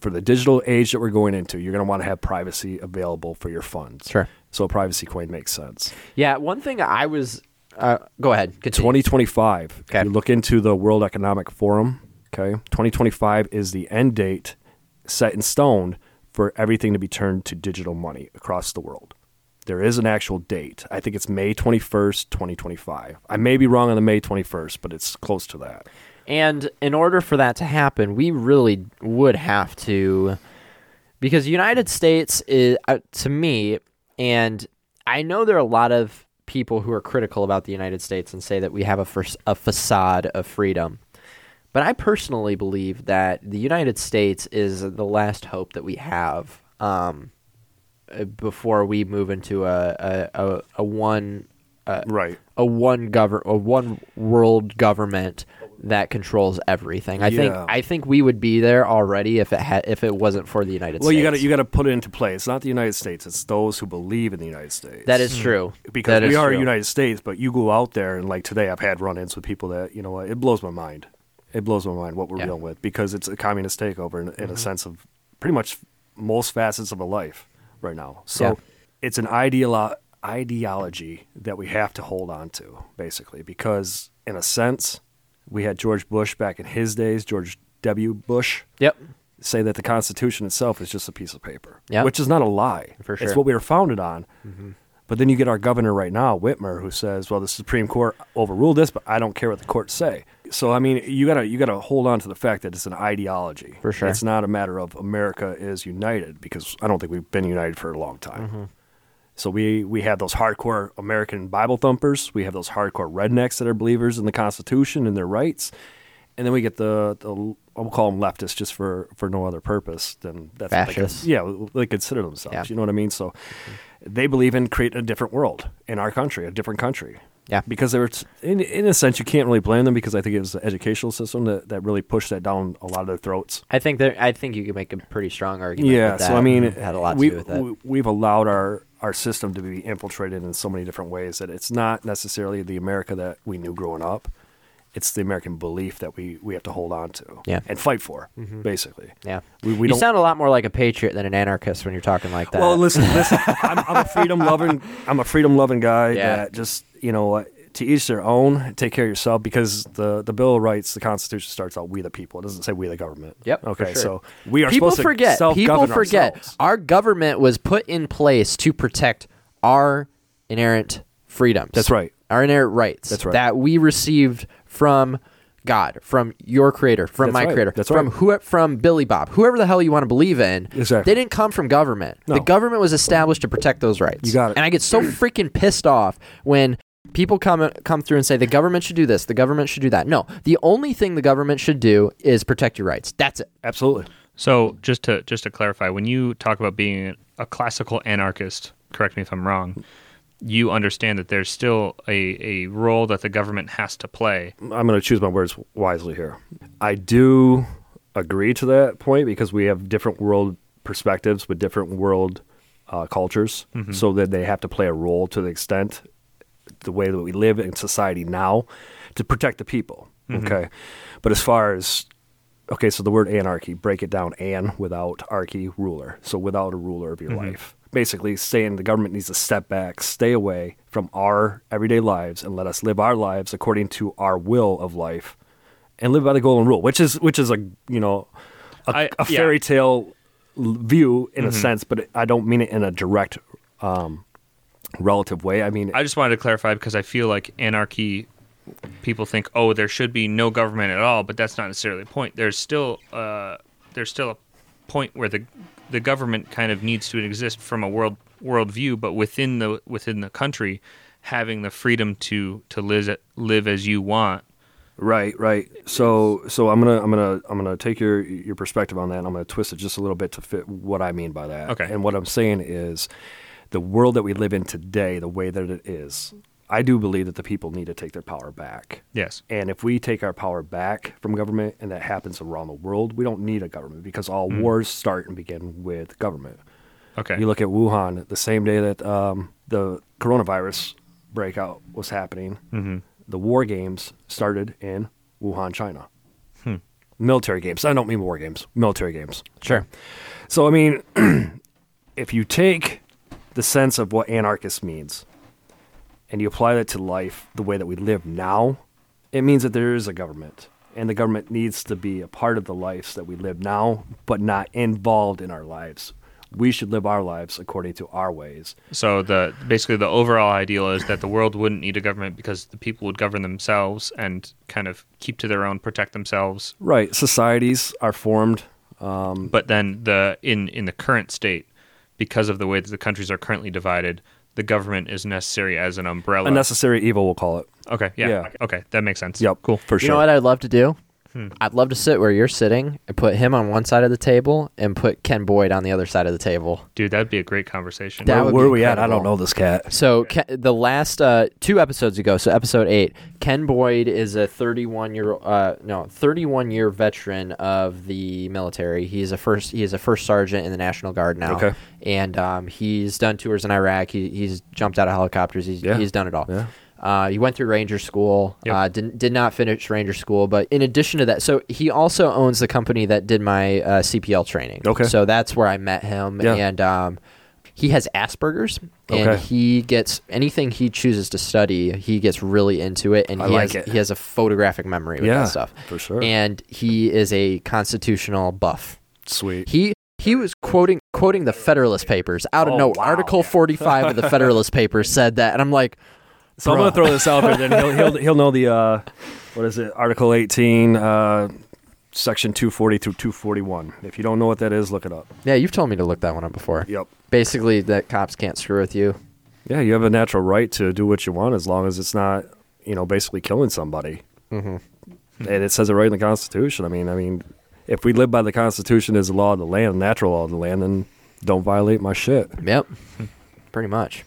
for the digital age that we're going into, you're going to want to have privacy available for your funds. Sure. So a privacy coin makes sense. Yeah, one thing I was. Uh, go ahead. Continue. 2025. Okay. You look into the World Economic Forum, okay, 2025 is the end date set in stone for everything to be turned to digital money across the world. There is an actual date. I think it's May 21st, 2025. I may be wrong on the May 21st, but it's close to that. And in order for that to happen, we really would have to, because the United States is, uh, to me, and I know there are a lot of people who are critical about the United States and say that we have a, fa- a facade of freedom. But I personally believe that the United States is the last hope that we have um, uh, before we move into a, a, a, a one uh, Right. a one govern a one world government that controls everything. I think Yeah. I think we would be there already if it had if it wasn't for the United States. Well, States. you got to you got to put it into play. It's not the United States; it's those who believe in the United States. that is true because That we is are true. United States. But you go out there and like today, I've had run-ins with people that you know what it blows my mind. It blows my mind what we're Yeah. Mm-hmm. dealing with because it's a communist takeover in, in a sense of pretty much most facets of a life right now. So Yeah. it's an ideolo- ideology that we have to hold on to basically because in a sense we had George Bush back in his days, George W. Bush Yep. say that the Constitution itself is just a piece of paper, Yeah. which is not a lie. For It's what we were founded on. But then you get our governor right now, Whitmer, who says, "Well, the Supreme Court overruled this, but I don't care what the courts say." So, I mean, you gotta you gotta hold on to the fact that it's an ideology. For sure. it's not a matter of America is united because I don't think we've been united for a long time. Mm-hmm. So we we have those hardcore American Bible thumpers. We have those hardcore rednecks that are believers in the Constitution and their rights, and then we get the the I'll call them leftists just for for no other purpose than that's what they Fascists. yeah, they consider themselves. Yeah. You know what I mean? So they believe in creating a different world in our country, a different country. Yeah. Because they were, in, in a sense, you can't really blame them because I think it was the educational system that, that really pushed that down a lot of their throats. I think that I think you could make a pretty strong argument. Yeah, so. I mean, It had a lot we, to do with it. we- We've allowed our, our system to be infiltrated in so many different ways that it's not necessarily the America that we knew growing up. It's the American belief that we, we have to hold on to Yeah. and fight for, mm-hmm. basically. yeah, We, we you don't. sound a lot more like a patriot than an anarchist when you're talking like that. Well, listen, listen. *laughs* I'm, I'm a freedom loving. I'm a freedom loving guy Yeah. that just you know to each their own. Take care of yourself because the the Bill of Rights, the Constitution starts out "we the people." It doesn't say "we the government." Yep, Okay. sure. So we are people forget. People forget. ourselves. Our government was put in place to protect our inerrant freedoms. That's right. Our inerrant rights. That's right. That we received from God, from your creator, from That's my right. creator, That's from right. who, from Billy Bob, whoever the hell you want to believe in. Exactly. They didn't come from government. No. The government was established to protect those rights. You got it. And I get so *clears throat* freaking pissed off when people come come through and say the government should do this, the government should do that. No, the only thing the government should do is protect your rights. That's it. Absolutely. So just to just to clarify, when you talk about being a classical anarchist, correct me if I'm wrong, you understand that there's still a, a role that the government has to play. I'm going to choose my words wisely here. I do agree to that point because we have different world perspectives with different world uh, cultures, so that they have to play a role to the extent the way that we live in society now to protect the people. Mm-hmm. Okay, but as far as okay, so the word anarchy, break it down. An without archy ruler, so without a ruler of your mm-hmm. life. Basically, saying the government needs to step back, stay away from our everyday lives, and let us live our lives according to our will of life, and live by the golden rule, which is which is a you know a, I- a yeah. fairy tale view in a mm-hmm. sense, but I don't mean it in a direct um, relative way. I mean, I just wanted to clarify because I feel like anarchy. People think, oh, there should be no government at all, but that's not necessarily the point. There's still uh, there's still a point where the the government kind of needs to exist from a world world view, but within the within the country, having the freedom to to live live as you want. Right, right. So, so I'm gonna, I'm gonna, I'm gonna take your your perspective on that. and I'm gonna twist it just a little bit to fit what I mean by that. Okay. And what I'm saying is, the world that we live in today, the way that it is, I do believe that the people need to take their power back. Yes. And if we take our power back from government, and that happens around the world, we don't need a government because all wars start and begin with government. Okay. You look at Wuhan, the same day that um, the coronavirus breakout was happening, Mm-hmm. the war games started in Wuhan, China. Hmm. Military games. I don't mean war games, military games. Sure. So, I mean, *clears throat* if you take the sense of what anarchist means and you apply that to life the way that we live now, it means that there is a government. And the government needs to be a part of the lives that we live now, but not involved in our lives. we should live our lives according to our ways. So the basically the overall ideal is that the world wouldn't need a government because the people would govern themselves and kind of keep to their own, protect themselves. Right. Societies are formed. Um, but then the in in the current state, because of the way that the countries are currently divided, the government is necessary as an umbrella. A necessary evil, we'll call it. okay, yeah, Yeah. okay, that makes sense. Yep. cool. For You sure. You know what I'd love to do? Hmm. I'd love to sit where you're sitting and put him on one side of the table and put Ken Boyd on the other side of the table. Dude, that'd be a great conversation. That where would where are we at? I don't know this cat. So Ken, the last uh, two episodes ago, so episode eight, Ken Boyd is a 31 year uh, no 31 year veteran of the military. He's a first he is a first sergeant in the National Guard now, Okay. and um, he's done tours in Iraq. He, he's jumped out of helicopters. He's Yeah. he's done it all. Yeah. Uh, he went through Ranger School. Yep. Uh, did did not finish Ranger School, but in addition to that, so he also owns the company that did my uh, CPL training. Okay. So that's where I met him, Yeah. and um, he has Asperger's, and Okay. he gets anything he chooses to study. He gets really into it, and I he like has it. he has a photographic memory with Yeah, that stuff. for sure. And he is a constitutional buff. Sweet. He he was quoting quoting the Federalist Papers out of Oh, no wow. Article forty five of the *laughs* Federalist Papers said that, and I'm like. So I'm gonna throw this out there. Then he'll he'll *laughs* he'll know the uh, what is it? Article 18, uh, section 240 through 241. If you don't know what that is, look it up. Yeah, you've told me to look that one up before. Yep. Basically, that cops can't screw with you. Yeah, you have a natural right to do what you want as long as it's not, you know, basically killing somebody. Mhm. And it says it right in the Constitution. I mean, I mean, if we live by the Constitution as the law of the land, natural law of the land, then don't violate my shit. Yep, pretty much.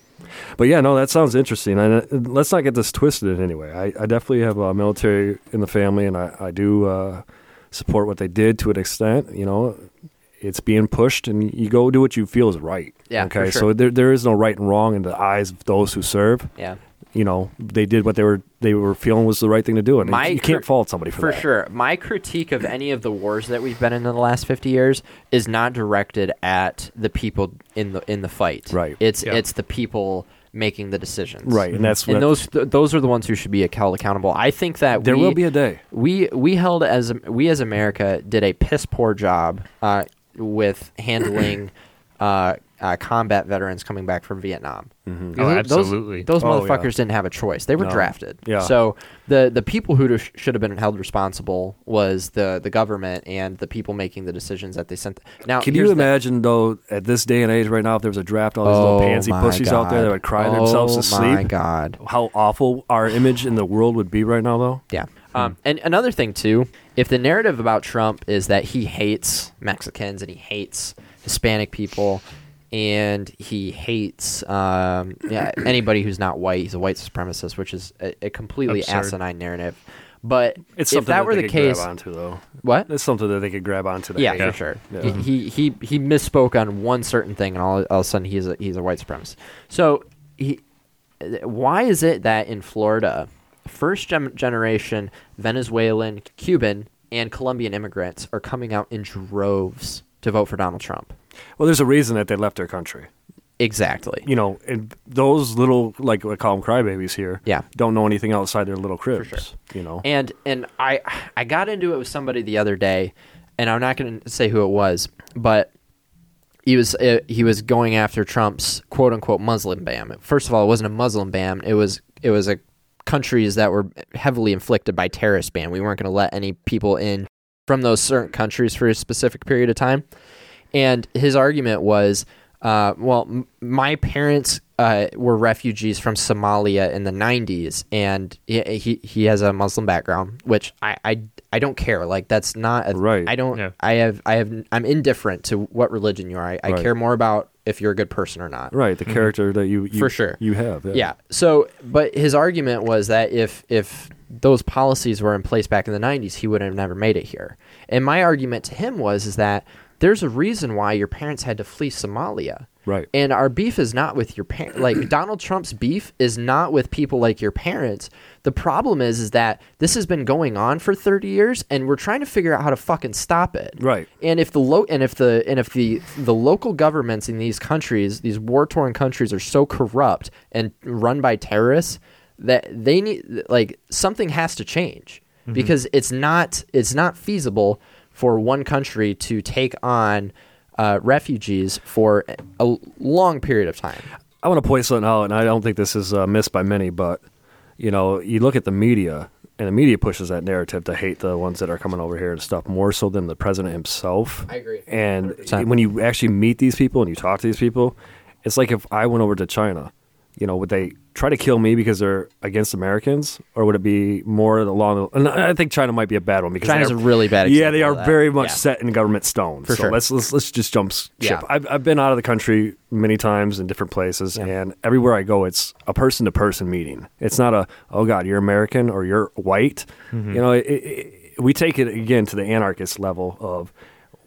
But yeah, no, that sounds interesting. And uh, let's not get this twisted in any way. I, I definitely have a military in the family, and I, I do uh, support what they did to an extent. You know, it's being pushed, and you go do what you feel is right. Yeah, Okay. sure. So there, there is no right and wrong in the eyes of those who serve. Yeah, You know, they did what they were they were feeling was the right thing to do, and My you can't cr- fault somebody for, that. for that. sure. My critique of any of the wars that we've been in in the last fifty years is not directed at the people in the in the fight. Right. It's Yeah. it's the people making the decisions. Right, and that's And what those th- those are the ones who should be held accountable. I think that there we, will be a day. we we held as we as America did a piss poor job uh, with handling *coughs* uh, uh, combat veterans coming back from Vietnam. Oh, Those- absolutely. Those, Oh, motherfuckers yeah. didn't have a choice. They were No. drafted. Yeah. So the the people who sh- should have been held responsible was the the government and the people making the decisions that they sent. Now, Can here's you the- imagine though, at this day and age, right now, if there was a draft, all these little Oh pansy my pussies out there that would cry themselves to Oh my god. How awful our image in the world would be right now, though. Yeah. Um, and another thing too, if the narrative about Trump is that he hates Mexicans and he hates Hispanic people and he hates um, yeah, anybody who's not white, he's a white supremacist, which is a, a completely Absurd. asinine narrative. But It's if something that were the case, grab onto, though. what? It's something that they could grab onto. the Yeah, for sure. Yeah. He, he he he misspoke on one certain thing, and all, all of a sudden he's a he's a white supremacist. So he, why is it that in Florida, first gen- generation Venezuelan, Cuban, and Colombian immigrants are coming out in droves to vote for Donald Trump? Well, there's a reason that they left their country. Exactly. You know, and those little, like I call them crybabies here, Yeah. don't know anything outside their little cribs. sure. You know, And and I I got into it with somebody the other day, and I'm not going to say who it was, but he was uh, he was going after Trump's quote unquote Muslim ban. First of all, it wasn't a Muslim ban. It was it was a countries that were heavily inflicted by terrorist ban. We weren't going to let any people in from those certain countries for a specific period of time. And his argument was, uh, well, m- my parents uh, were refugees from Somalia in the '90s, and he he, he has a Muslim background, which I, I I don't care. Like that's not a, Right. I don't. Yeah. I have I have I'm indifferent to what religion you are. I, I care more about if you're a good person or not. right? The character that you, you For sure. you have. Yeah. Yeah. So, but his argument was that if if those policies were in place back in the 90s, he would have never made it here. And my argument to him was is that there's a reason why your parents had to flee Somalia. Right. And our beef is not with your parents. Like *clears throat* Donald Trump's beef is not with people like your parents. The problem is, is that this has been going on for 30 years, and we're trying to figure out how to fucking stop it. Right. And if the lo- and if the and if the the local governments in these countries, these war torn countries, are so corrupt and run by terrorists that they need like something has to change mm-hmm. because it's not it's not feasible for one country to take on uh, refugees for a long period of time. I want to point something out, and I don't think this is uh, missed by many, but you know, you look at the media, and the media pushes that narrative to hate the ones that are coming over here and stuff more so than the president himself. I agree. And 100%. when you actually meet these people and you talk to these people, it's like if I went over to China, you know, would they try to kill me because they're against Americans, or would it be more along? The, and I think China might be a bad one because China's they a really bad Yeah, they are very much Yeah. set in government stone. For so sure. let's let's let's just jump ship. Yeah. I've I've been out of the country many times in different places, Yeah. and everywhere I go, it's a person to person meeting. It's not a oh god, you're American or you're white. Mm-hmm. You know, it, it, we take it again to the anarchist level of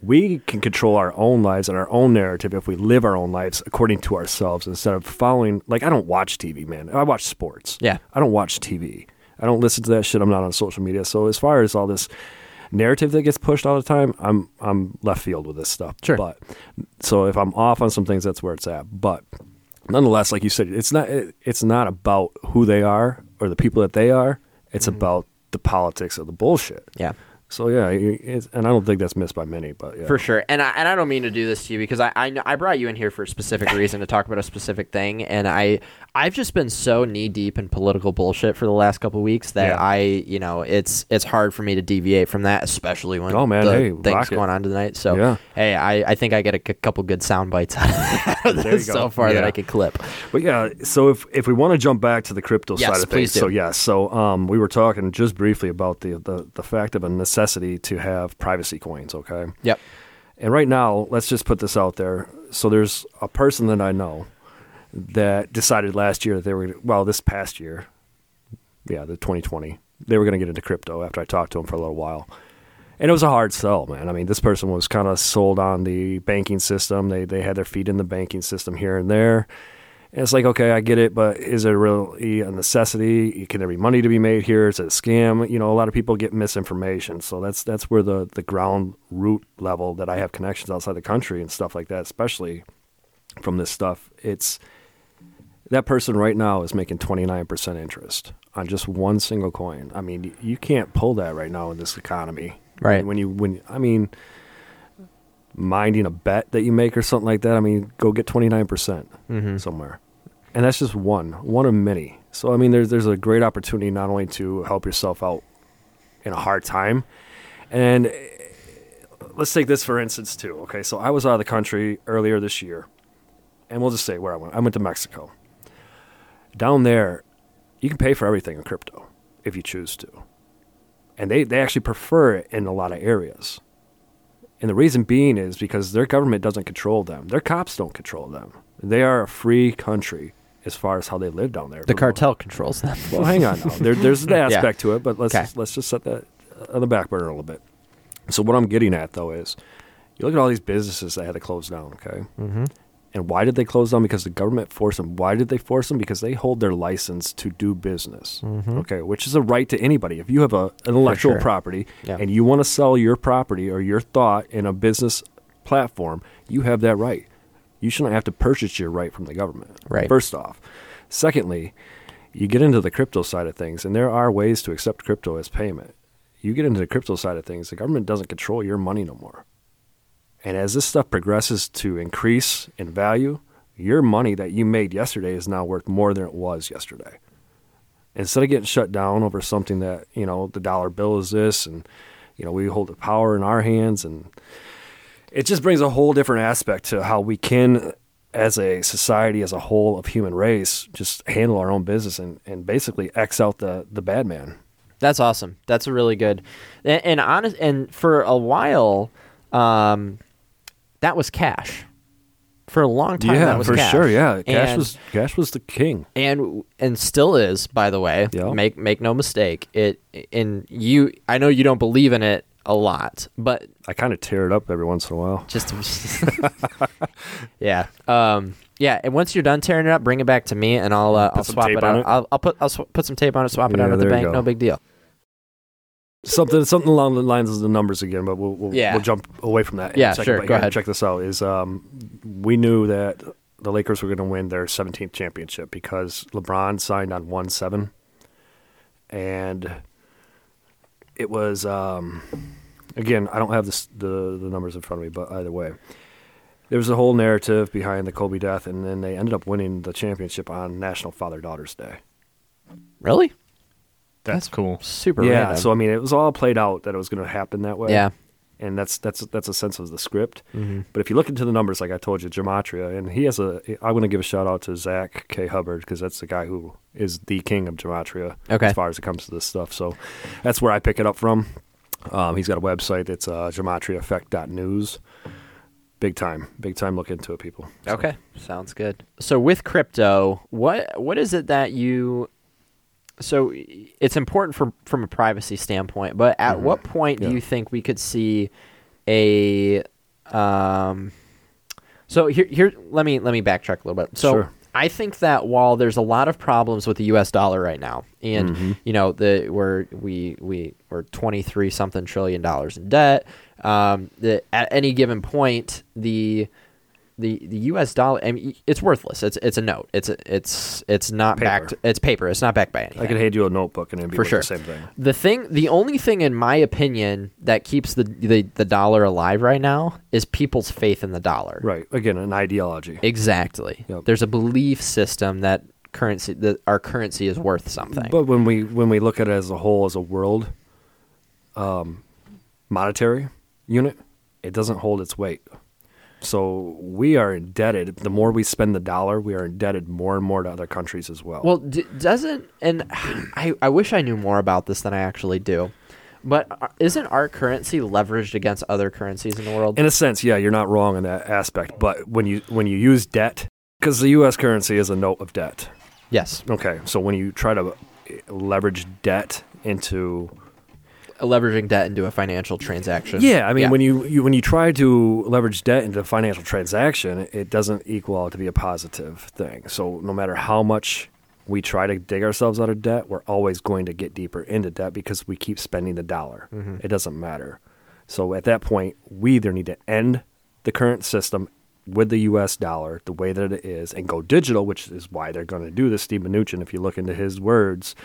we can control our own lives and our own narrative if we live our own lives according to ourselves instead of following. Like I don't watch TV, man. I watch sports. Yeah. I don't watch TV. I don't listen to that shit. I'm not on social media. So as far as all this narrative that gets pushed all the time, I'm I'm left field with this stuff. Sure. But so if I'm off on some things, that's where it's at. But nonetheless, like you said, it's not it, it's not about who they are or the people that they are. It's mm-hmm. about the politics of the bullshit. Yeah. So yeah, it's, and I don't think that's missed by many. But yeah, For sure, and I and I don't mean to do this to you because I I, I brought you in here for a specific *laughs* reason to talk about a specific thing, and I I've just been so knee deep in political bullshit for the last couple of weeks that Yeah. I you know it's it's hard for me to deviate from that, especially when Oh, man, hey, things going on tonight. So Yeah. hey, I, I think I get a c- couple good sound bites *laughs* out of this so far that I could clip. But yeah, so if if we want to jump back to the crypto Yes, side of things, so do. yes, so um, we were talking just briefly about the, the the fact of a necessity to have privacy coins. Okay, Yep. and right now, let's just put this out there. So there's a person that I know that decided last year that they were well, this past year, yeah, the 2020, they were going to get into crypto after I talked to them for a little while. And it was a hard sell, man. I mean, this person was kind of sold on the banking system. They they had their feet in the banking system here and there. And it's like, okay, I get it, but is it really a necessity? Can there be money to be made here? Is it a scam? You know, a lot of people get misinformation. So that's that's where the the ground root level that I have connections outside the country and stuff like that, especially from this stuff. It's that person right now is making 29% interest on just one single coin. I mean, you can't pull that right now in this economy. Right. When you when I mean minding a bet that you make or something like that, I mean, go get 29% Mm-hmm. somewhere. And that's just one, one of many. So I mean there's there's a great opportunity not only to help yourself out in a hard time and eh, let's take this for instance too. Okay, so I was out of the country earlier this year. And we'll just say where I went. I went to Mexico. Down there, you can pay for everything in crypto if you choose to. And they, they actually prefer it in a lot of areas. And the reason being is because their government doesn't control them. Their cops don't control them. They are a free country as far as how they live down there. The For the most- cartel controls them. *laughs* well, hang on now. There, there's an *laughs* Yeah. aspect to it, but let's just, let's just set that on the back burner a little bit. So what I'm getting at though is, you look at all these businesses that had to close down. Okay, mm-hmm. and why did they close down? Because the government forced them. Why did they force them? Because they hold their license to do business. Mhm. Okay, which is a right to anybody. If you have a, an intellectual sure. property Yeah. and you want to sell your property or your thought in a business platform, you have that right. You shouldn't have to purchase your right from the government. Right. First off. Secondly, you get into the crypto side of things, and there are ways to accept crypto as payment. You get into the crypto side of things, the government doesn't control your money no more. And as this stuff progresses to increase in value, your money that you made yesterday is now worth more than it was yesterday. Instead of getting shut down over something that, you know, the dollar bill is this and, you know, we hold the power in our hands and it just brings a whole different aspect to how we can as a society as a whole of human race just handle our own business and, and basically X out the, the bad man. That's awesome. That's a really good, and, and honest. And for a while, um, that was cash. For a long time, yeah, that was for cash. sure. Yeah, cash And- was cash was the king. and and still is. By the way, Yeah. make make no mistake. It and you. I know you don't believe in it a lot, but I kind of tear it up every once in a while. just *laughs* *laughs* yeah um yeah and once you're done tearing it up bring it back to me and i'll uh, i'll swap it out it? I'll, I'll put i'll sw- put some tape on it swap it Yeah, out at the bank no big deal Something something along the lines of the numbers again, but we'll we'll, Yeah. we'll jump away from that. Yeah, sure, But go ahead. Check this out. Is um, we knew that the Lakers were going to win their 17th championship because LeBron signed on one seven, and it was um, again I don't have this, the the numbers in front of me, but either way, There was a whole narrative behind the Kobe death, and then they ended up winning the championship on National Father Daughters Day. Really? That's cool. Super yeah, random. so I mean, it was all played out that it was going to happen that way. yeah. And that's that's that's a sense of the script. Mm-hmm. But if you look into the numbers, like I told you, gematria, and he has a. I want to give a shout out to Zach K Hubbard because that's the guy who is the king of gematria Okay. as far as it comes to this stuff. So that's where I pick it up from. Um, he's got a website. It's uh, gematriaeffect.news. Big time, big time. Look into it, people. So- Okay, sounds good. So with crypto, what what is it that you? So it's important from from a privacy standpoint, but at what point Yeah. do you think we could see a? Um, so here here let me let me backtrack a little bit. So Sure. I think that while there's a lot of problems with the U.S. dollar right now, and Mm-hmm. you know the we're we we we're 23 something trillion dollars in debt. Um, the, at any given point, the the the U.S. dollar, I mean, it's worthless. It's it's a note. It's it's it's not Paper. backed. It's paper. It's not backed by anything. I could hand you a notebook and it'd be For sure. the same thing. The thing, the only thing, in my opinion, that keeps the, the the dollar alive right now is people's faith in the dollar. Right. Again, an ideology. Exactly. Yep. There's a belief system that currency that our currency is worth something. But when we when we look at it as a whole, as a world, um, monetary unit, it doesn't hold its weight. So we are indebted. The more we spend the dollar, we are indebted more and more to other countries as well. Well, d- doesn't and *sighs* I I wish I knew more about this than I actually do. But isn't our currency leveraged against other currencies in the world? in a sense, yeah, you're not wrong in that aspect. But when you when you use debt, because the U.S. currency is a note of debt. yes, Okay, so when you try to eh, leverage debt into leveraging debt into a financial transaction. Yeah, I mean, when you, you when you try to leverage debt into a financial transaction, it doesn't equal out to be a positive thing. So no matter how much we try to dig ourselves out of debt, we're always going to get deeper into debt because we keep spending the dollar. Mm-hmm. It doesn't matter. So at that point, we either need to end the current system with the U.S. dollar the way that it is and go digital, which is why they're going to do this. Steve Mnuchin, if you look into his words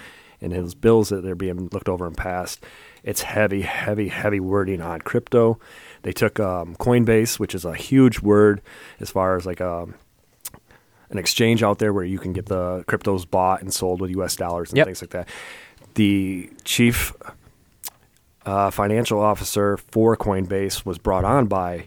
and his bills that they're being looked over and passed, it's heavy, heavy, heavy wording on crypto. They took um, Coinbase, which is a huge word as far as like um, an exchange out there where you can get the cryptos bought and sold with U.S. dollars and Yep. things like that. The chief uh, financial officer for Coinbase was brought on by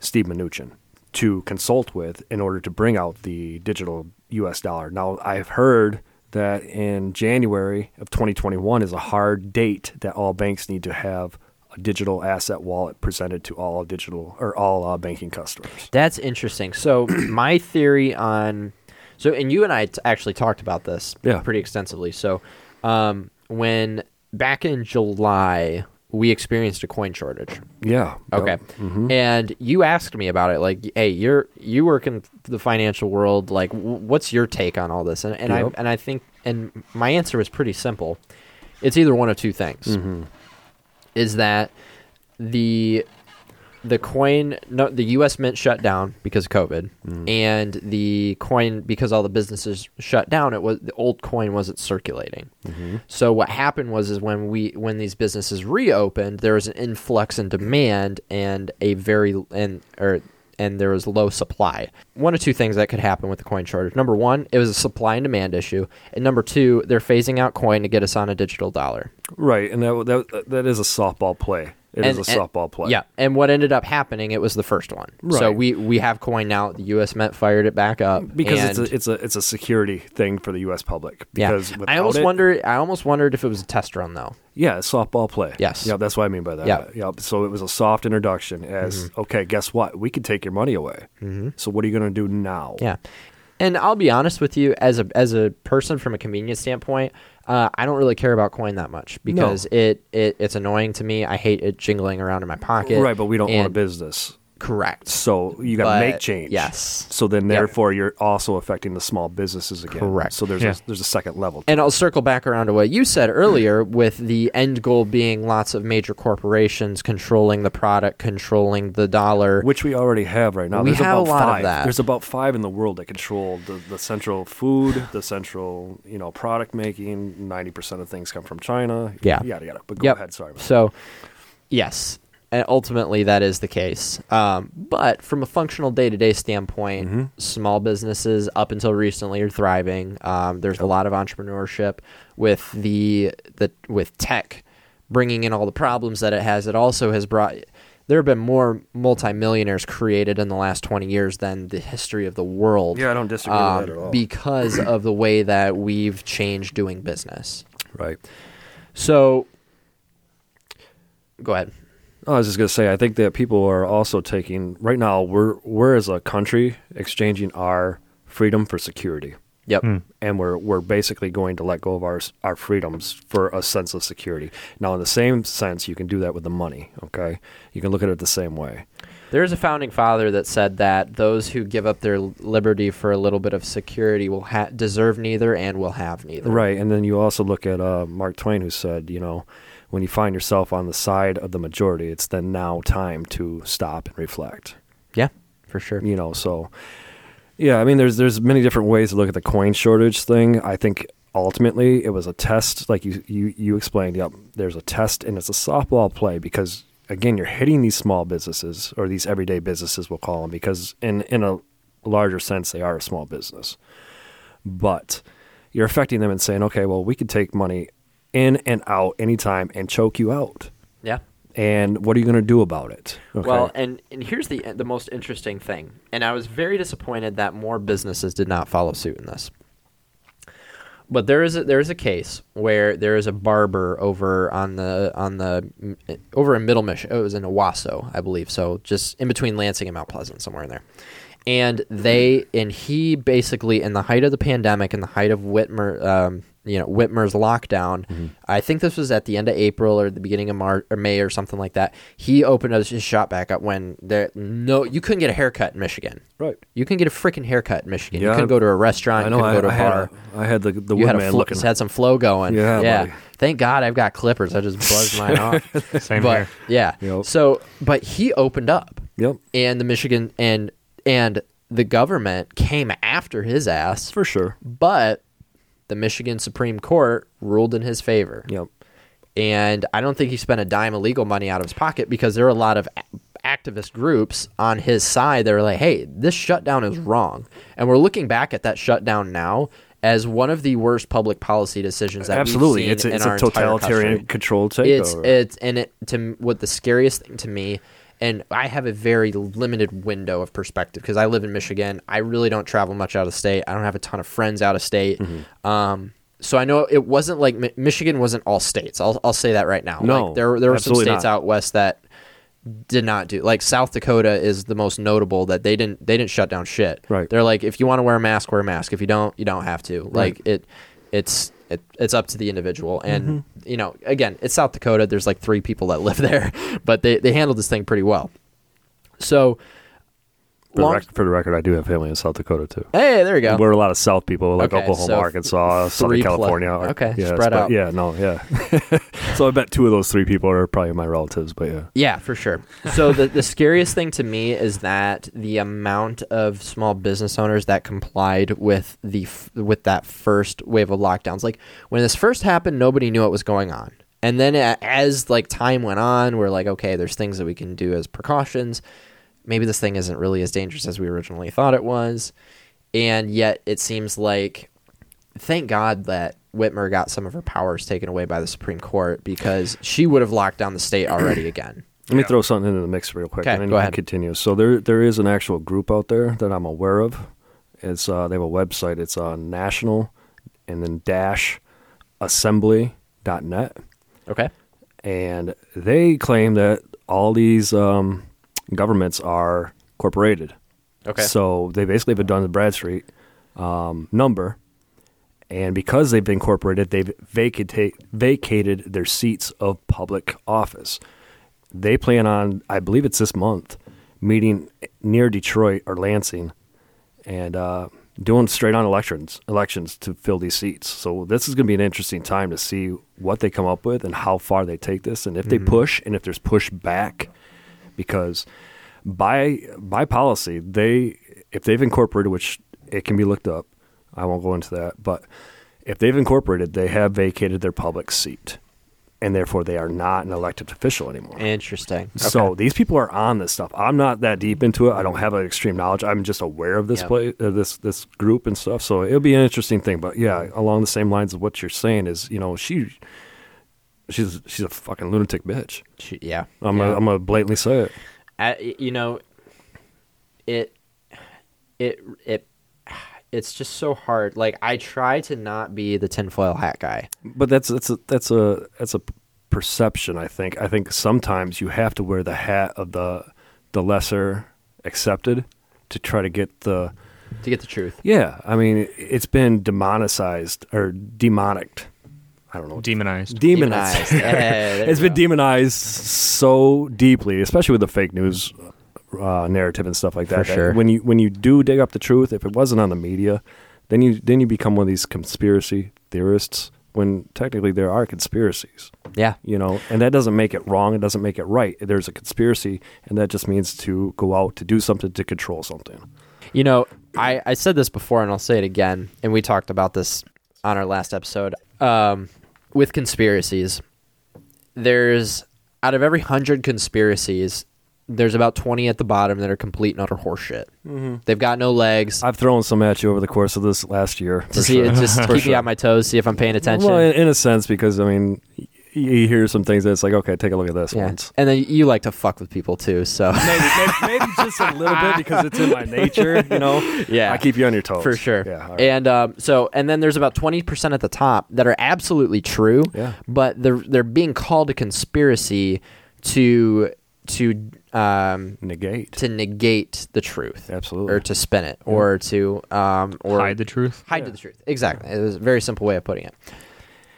Steve Mnuchin to consult with in order to bring out the digital U.S. dollar. Now, I've heard that in January of 2021 is a hard date that all banks need to have a digital asset wallet presented to all digital or all uh, banking customers. That's interesting. So *clears throat* my theory on so and you and I t- actually talked about this Yeah. pretty extensively. So um, when back in July we experienced a coin shortage. Yeah. Okay. Yep. And you asked me about it like hey, you're you work in the financial world like w- what's your take on all this? And and Yep. I and I think and my answer was pretty simple. It's either one of two things. Mm-hmm. Is that the the coin no the US mint shut down because of COVID Mm. and the coin because all the businesses shut down it was the old coin wasn't circulating. Mm-hmm. So what happened was is when we when these businesses reopened there was an influx in demand and a very and or and there was low supply. One of two things that could happen with the coin shortage. Number one, it was a supply and demand issue, and number two, they're phasing out coin to get us on a digital dollar. Right, and that, that that is a softball play. It is And- a and- softball play. Yeah, and what ended up happening, it was the first one. Right. So we we have coin now. The U.S. Mint fired it back up because it's a it's a it's a security thing for the U.S. public. yeah. Because I almost it- wonder. I almost wondered if it was a test run though. Yeah, softball play. Yes. Yeah, that's what I mean by that. Yeah. Yeah. So it was a soft introduction as okay, guess what? We could take your money away. Mm-hmm. So what are you going to do now? Yeah, and I'll be honest with you, as a as a person from a convenience standpoint, uh, I don't really care about coin that much because it, it it's annoying to me. I hate it jingling around in my pocket. Right, but we don't own a business. Correct. So you got to make change. yes. So then, Yep. therefore, you're also affecting the small businesses again. Correct. So there's Yeah. a, there's a second level. And I'll circle back around to what you said hmm. earlier with the end goal being lots of major corporations controlling the product, controlling the dollar. which we already have right now. We There's have a about lot of five. that. There's about five in the world that control the, the central food, the central you know product making. Ninety percent of things come from China. Yeah. yada yada. But go Yep. ahead. Sorry. man. So, yes. And ultimately that is the case. Um, but from a functional day to day standpoint, Mm-hmm. small businesses up until recently are thriving. Um, there's a lot of entrepreneurship with the the with tech bringing in all the problems that it has. It also has brought. There have been more multimillionaires created in the last 20 years than the history of the world. Yeah, I don't disagree with that at all. Because of the way that we've changed doing business. right. So, go ahead. I was just gonna say, I think that people are also taking right now. We're we're as a country exchanging our freedom for security, Yep. and we're we're basically going to let go of our our freedoms for a sense of security. Now, in the same sense, you can do that with the money. Okay, you can look at it the same way. There's a founding father that said that those who give up their liberty for a little bit of security will ha- deserve neither and will have neither. Right, and then you also look at uh, Mark Twain, who said, you know, when you find yourself on the side of the majority, it's then now time to stop and reflect. Yeah, for sure. You know, so yeah, I mean, there's there's many different ways to look at the coin shortage thing. I think ultimately it was a test, like you you you explained. Yep, there's a test, and it's a softball play because again, you're hitting these small businesses or these everyday businesses, we'll call them, because in in a larger sense, they are a small business, but you're affecting them and saying, okay, well, we could take money in and out anytime and choke you out. Yeah. And what are you going to do about it? Okay. Well, and, and here's the the most interesting thing, and I was very disappointed that more businesses did not follow suit in this. But there is a, there is a case where there is a barber over on the on the over in Middle Michigan. It was in Owosso, I believe. So just in between Lansing and Mount Pleasant, somewhere in there. And they and he basically in the height of the pandemic, in the height of Whitmer, um, you know Whitmer's lockdown. Mm-hmm. I think this was at the end of April or the beginning of March or May or something like that. He opened his shop back up when there no you couldn't get a haircut in Michigan. right. You can get a freaking haircut in Michigan. you Yeah, couldn't go to a restaurant. I you know. couldn't I, go to a I had, bar. a, I had the the you had a fl- looking. had some flow going. Yeah, yeah. buddy. Thank God I've got clippers. I just buzzed *laughs* mine off. *laughs* Same but here. yeah. Yep. So, but he opened up, Yep, and the Michigan and and the government came after his ass, for sure. but the Michigan Supreme Court ruled in his favor. Yep. And I don't think he spent a dime of legal money out of his pocket because there were a lot of a- activist groups on his side that were like, hey, this shutdown is wrong. And we're looking back at that shutdown now as one of the worst public policy decisions that Absolutely, it's a, it's a totalitarian country. controlled It's takeover. it's and it to what the scariest thing to me, and I have a very limited window of perspective because I live in Michigan. I really don't travel much out of state. I don't have a ton of friends out of state. Mm-hmm. Um, so I know it wasn't like Mi- Michigan wasn't all states. I'll I'll say that right now. No, like, there there were some states not. out west that did not do like South Dakota is the most notable that they didn't they didn't shut down shit. Right. They're like if you want to wear a mask, wear a mask. If you don't, you don't have to. Right. Like it it's it, it's up to the individual. And Mm-hmm. you know again it's south dakota. There's like three people that *laughs* live there but they, they handled this thing pretty well. So for, the long- rec- for the record, I do have family in South Dakota too. hey there you go We're a lot of South people, like Okay, Oklahoma, so Arkansas, Southern three California. okay, yeah, spread out. Yeah, no, yeah. *laughs* so I bet two of those three people are probably my relatives, but yeah. Yeah, for sure. So the the scariest thing to me is that the amount of small business owners that complied with the f- with that first wave of lockdowns. Like when this first happened, nobody knew what was going on. And then a- as like time went on, we're like, okay, there's things that we can do as precautions. Maybe this thing isn't really as dangerous as we originally thought it was. And yet it seems like thank God that Whitmer got some of her powers taken away by the Supreme Court because she would have locked down the state already again. *clears throat* Let me Yeah. throw something into the mix real quick, Okay, and then go ahead. can continue. So there, there is an actual group out there that I'm aware of. It's uh, they have a website. It's on national, and then dash assembly.net. Okay. and they claim that all these um, governments are corporated. Okay. So they basically have done the Bradstreet um, number, and because they've been incorporated, they've vacate, vacated their seats of public office. They plan on, I believe it's this month, meeting near Detroit or Lansing, and uh, doing straight on elections elections to fill these seats. So this is going to be an interesting time to see what they come up with and how far they take this, and if they push and if there's pushback, because by by policy they if they've incorporated, which it can be looked up, I won't go into that, but if they've incorporated, they have vacated their public seat. and therefore they are not an elected official anymore. Interesting. So Okay. these people are on this stuff. I'm not that deep into it. I don't have an extreme knowledge. I'm just aware of this play, uh, this this group and stuff. So it'll be an interesting thing. But yeah, along the same lines of what you're saying is, you know, she she's she's a fucking lunatic bitch. She- yeah. I'm yeah. gonna, I'm gonna blatantly say it. You know, it, it, it, it's just so hard. Like I try to not be the tinfoil hat guy. But that's that's a that's a that's a perception. I think. I think sometimes you have to wear the hat of the the lesser accepted to try to get the to get the truth. yeah. I mean, it's been demonized or demonicked. I don't know. Demonized. demonized. Demonized. Yeah, there *laughs* it's been go. demonized so deeply, especially with the fake news uh, narrative and stuff like that. For that sure. When you when you do dig up the truth, if it wasn't on the media, then you then you become one of these conspiracy theorists. When technically there are conspiracies, Yeah. you know, and that doesn't make it wrong. It doesn't make it right. There's a conspiracy, and that just means to go out to do something to control something. You know, I, I said this before and I'll say it again, and we talked about this on our last episode. Um, with conspiracies, there's out of every hundred conspiracies, there's about twenty at the bottom that are complete and utter horseshit. Mm-hmm. They've got no legs. I've thrown some at you over the course of this last year. to see sure. it just *laughs* For keep me sure. on my toes, see if I'm paying attention. Well, in, in a sense, because I mean, y- you hear some things that's like, okay, take a look at this yeah, once. and then you like to fuck with people too, so maybe, maybe, maybe just a little bit because it's in my *laughs* nature, you know. Yeah. I keep you on your toes for sure. Yeah, all right. And um, so, and then there's about twenty percent at the top that are absolutely true. Yeah. But they're they're being called a conspiracy to to um negate. to negate the truth, Absolutely. or to spin it, or to um or Hide the truth. hide the truth. Exactly. It was a very simple way of putting it.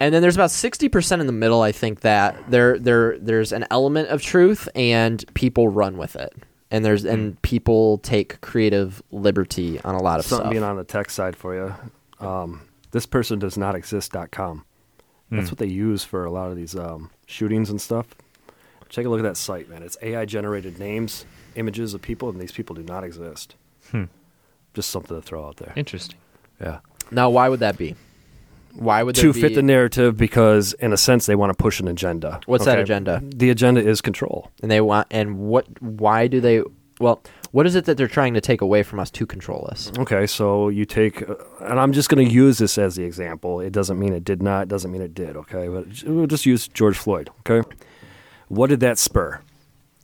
And then there's about sixty percent in the middle. I think that there there there's an element of truth, and people run with it, and there's and people take creative liberty on a lot of Something stuff. being on the tech side for you. Um, this person does not exist.com. That's what they use for a lot of these um, shootings and stuff. Take a look at that site, man. It's AI generated names, images of people, and these people do not exist. Just something to throw out there. Interesting. Yeah. Now, why would that be? Why would to be, fit the narrative because in a sense they want to push an agenda What's that agenda? the agenda is control and they want and what? Why do they? Well, what is it that they're trying to take away from us to control us? okay so you take uh, and i'm just going to use this as the example it doesn't mean it did not it doesn't mean it did okay but we'll just use george floyd okay what did that spur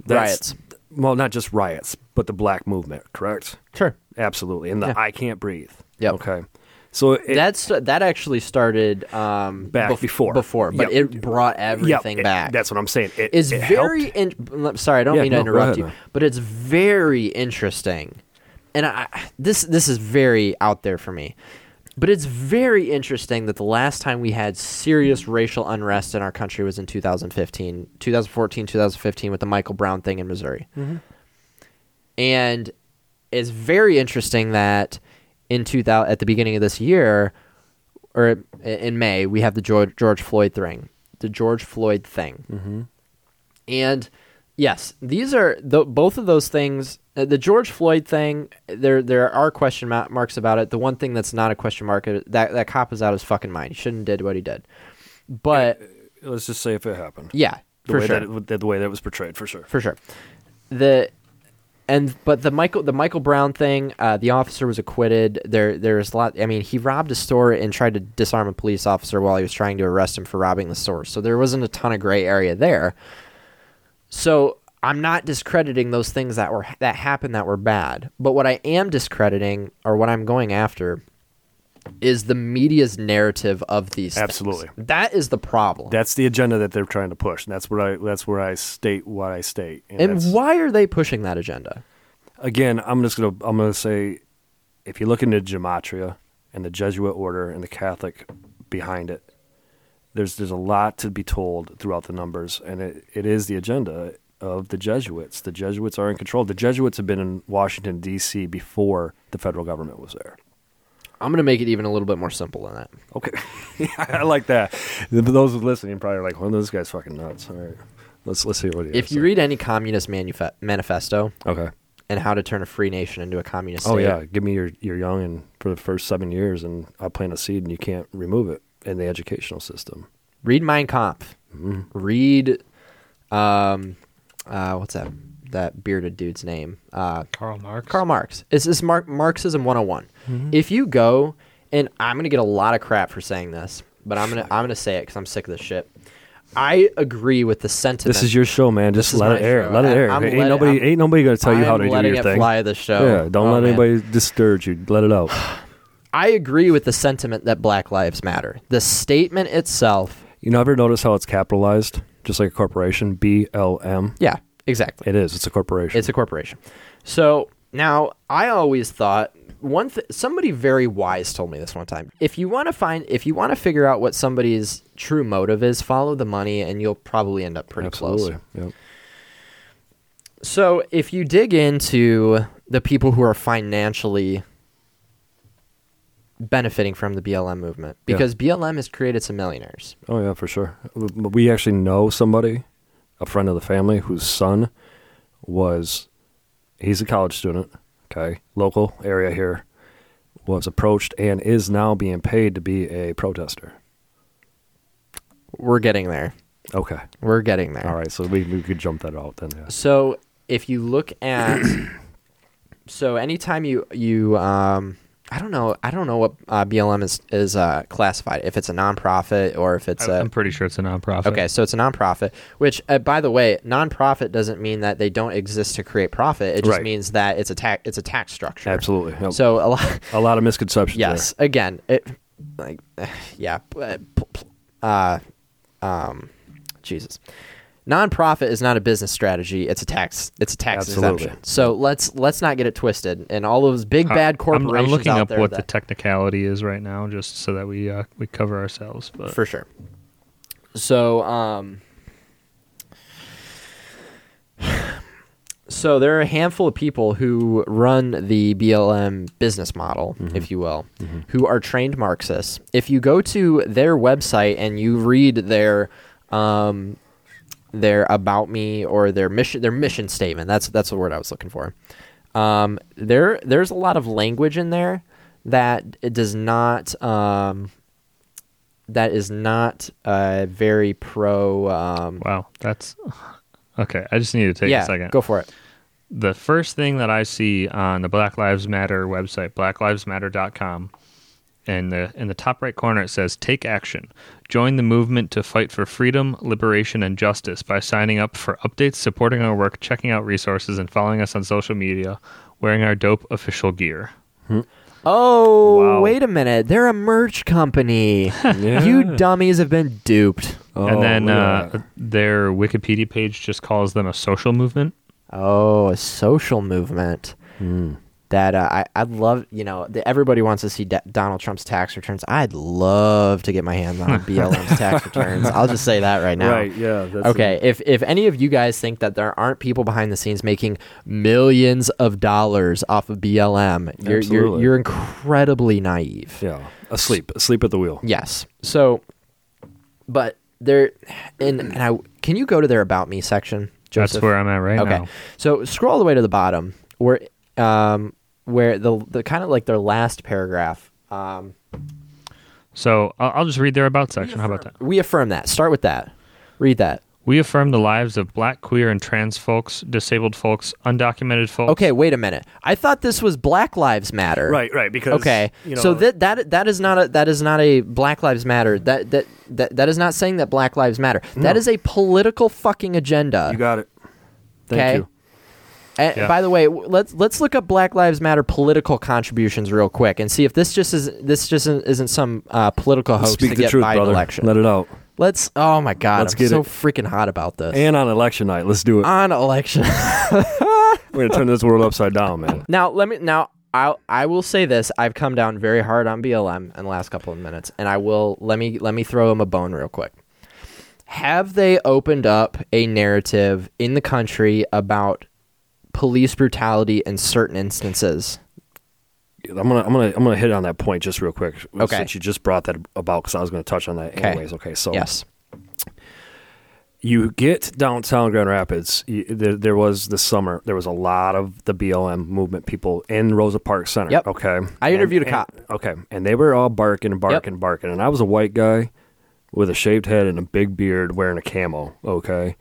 Riots. well not just riots but the black movement correct Sure. absolutely and the Yeah. i can't breathe Yep. okay so it, That's that actually started um, Back bef- before. before, but Yep. it brought everything it- back. that's what i'm saying it, is it very helped. in, sorry, I don't Yeah, mean to no, go interrupt ahead, you, man. but it's very interesting, and I, this this is very out there for me. But it's very interesting that the last time we had serious racial unrest in our country was in 2015, 2014, 2015 with the Michael Brown thing in Missouri. Mm-hmm. And it's very interesting that in 2000 at the beginning of this year or in May, we have the George, George Floyd thing. The George Floyd thing. Mm-hmm. And yes, these are the, both of those things. uh, The George Floyd thing, there there are question marks about it. The one thing that's not a question mark, uh, that that cop is out of his fucking mind. He shouldn't have did what he did. But let's just say if it happened yeah, the for way sure, that it, the way that it was portrayed for sure for sure. The and but the Michael the Michael Brown thing, uh, the officer was acquitted. There there's a lot. I mean, he robbed a store and tried to disarm a police officer while he was trying to arrest him for robbing the store. So there wasn't a ton of gray area there. So I'm not discrediting those things that were that happened that were bad. But what I am discrediting or what I'm going after is the media's narrative of these. things. Absolutely. that is the problem. That's the agenda that they're trying to push. And that's where I that's where I state what I state. and that's- why are they pushing that agenda? again, I'm just gonna I'm gonna say, if you look into gematria and the Jesuit order and the Catholic behind it, there's there's a lot to be told throughout the numbers, and it, it is the agenda of the Jesuits. The Jesuits are in control. The Jesuits have been in Washington D.C. before the federal government was there. I'm going to make it even a little bit more simple than that. Okay, *laughs* I like that. Those listening, probably are like, "Well, this guy's fucking nuts." All right, let's let's see what he. If has you to read any communist manufa- manifesto okay. and how to turn a free nation into a communist Oh yeah, give me your your young and for the first seven years, and I'll plant a seed, and you can't remove it in the educational system. read Mein Kampf. read, um, uh, what's that that bearded dude's name? Uh, Karl Marx. Karl Marx. It's this Mar- Marxism 101. If you go, and I'm gonna get a lot of crap for saying this, but I'm gonna I'm gonna say it because I'm sick of this shit. I agree with the sentiment. This is your show, man. Just let it air. show. Let it I- air. I'm ain't letting- nobody, I'm- ain't nobody gonna tell you how I'm to do your it thing. fly the show. Yeah, don't Oh, let man. anybody disturb you. Let it out. I agree with the sentiment that Black Lives Matter. The statement itself. You never notice how it's capitalized, just like a corporation. B L M. Yeah, exactly. It is. It's a corporation. It's a corporation. So now I always thought one th- somebody very wise told me this one time. If you want to find if you want to figure out what somebody's true motive is, follow the money and you'll probably end up pretty Absolutely. close. Yep. So if you dig into the people who are financially benefiting from the BLM movement Yeah. because BLM has created some millionaires. Oh yeah, for sure. We actually know somebody, a friend of the family, whose son was. He's a college student. Okay, local area here, was approached and is now being paid to be a protester. We're getting there. Okay. We're getting there. All right. So we we could jump that out then. Yeah. So if you look at, *clears throat* so anytime you you um, I don't know I don't know what uh, BLM is is uh, classified if it's a nonprofit or if it's I- a I'm pretty sure it's a nonprofit. okay so it's a nonprofit. Which uh, by the way, nonprofit doesn't mean that they don't exist to create profit. It just Right. means that it's a tax it's a tax structure. Absolutely. Yep. So a lot. a lot of misconceptions. Yes. Again, it like *sighs* yeah. Uh, um, Jesus. Nonprofit is not a business strategy. It's a tax. It's a tax Absolutely. exemption. So let's let's not get it twisted. And all those big bad I'm- corporations I'm, looking out up what the technicality is right now, just so that we uh, we cover ourselves. But for sure. So um. *sighs* So there are a handful of people who run the BLM business model, if you will, who are trained Marxists. If you go to their website and you read their um, their about me or their mission their mission statement, that's that's the word I was looking for. Um, there there's a lot of language in there that it does not um, that is not uh, very pro. Um, wow, that's *laughs* okay. I just need to take yeah, a second. go for it. the first thing that I see on the Black Lives Matter website, blacklivesmatter.com, in the in the top right corner it says take action. Join the movement to fight for freedom, liberation and justice by signing up for updates, supporting our work, checking out resources and following us on social media, wearing our dope official gear. Oh, Wow. wait a minute! They're a merch company. *laughs* Yeah. You dummies have been duped. Oh, and then look at uh, their Wikipedia page just calls them a social movement. Oh, a social movement. Hmm. That uh, I I'd love. You know, the, everybody wants to see D- Donald Trump's tax returns. I'd love to get my hands on *laughs* BLM's tax returns. I'll just say that right now. Right. Yeah. That's Okay, if if any of you guys think that there aren't people behind the scenes making millions of dollars off of BLM, you're you're, you're incredibly naive. yeah. Asleep. Asleep at the wheel. Yes. So, but there, and, and I can you go to their about me section, Joseph? That's where I'm at right okay. now. So scroll all the way to the bottom where um where the the kind of like their last paragraph. Um, So I'll, I'll just read their about section. How about that? we affirm that. Start with that. Read that. We affirm the lives of black, queer, and trans folks, disabled folks, undocumented folks. Okay, wait a minute. I thought this was Black Lives Matter. Right. Right. Because Okay, You know, so that that that is not a that is not a Black Lives Matter. That that that, that is not saying that Black Lives Matter. That is a political fucking agenda. you got it. Thank okay. you. And Yeah. by the way, let's let's look up Black Lives Matter political contributions real quick and see if this just is this just isn't, some uh, political hoax Speak to the get truth, Biden brother. election. Let it out. let's. Oh my God, Let's I'm get so it. freaking hot about this. And on election night, let's do it. on election. *laughs* We're gonna turn this world upside down, man. *laughs* now let me now. I I will say this. I've come down very hard on BLM in the last couple of minutes, and I will let me let me throw them a bone real quick. Have they opened up a narrative in the country about police brutality in certain instances? I'm gonna I'm gonna I'm gonna hit on that point just real quick. Okay. Since you just brought that about, because I was gonna touch on that Okay. anyways. Okay. So Yes. you get downtown Grand Rapids. You, there, there was this summer. There was a lot of the BLM movement people in Rosa Parks Center. Yep. Okay. I interviewed a cop. and- okay, and they were all barking and barking and barking. And I was a white guy. with a shaved head and a big beard wearing a camo, okay?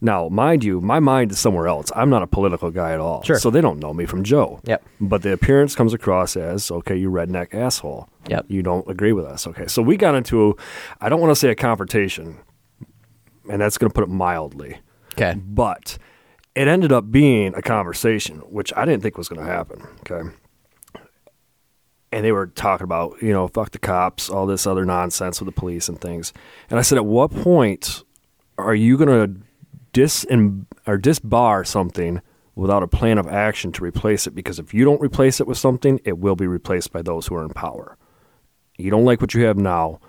Now, mind you, my mind is somewhere else. I'm not a political guy at all. Sure. So they don't know me from Joe. Yep. But the appearance comes across as, okay, you redneck asshole. Yep. You don't agree with us. Okay. So we got into, I don't want to say a confrontation, and that's going to put it mildly, Okay. but it ended up being a conversation, which I didn't think was going to happen. Okay. And they were talking about, you know, fuck the cops, all this other nonsense with the police and things. And I said, at what point are you going to dis or disbar something without a plan of action to replace it? Because if you don't replace it with something, it will be replaced by those who are in power. You don't like what you have now,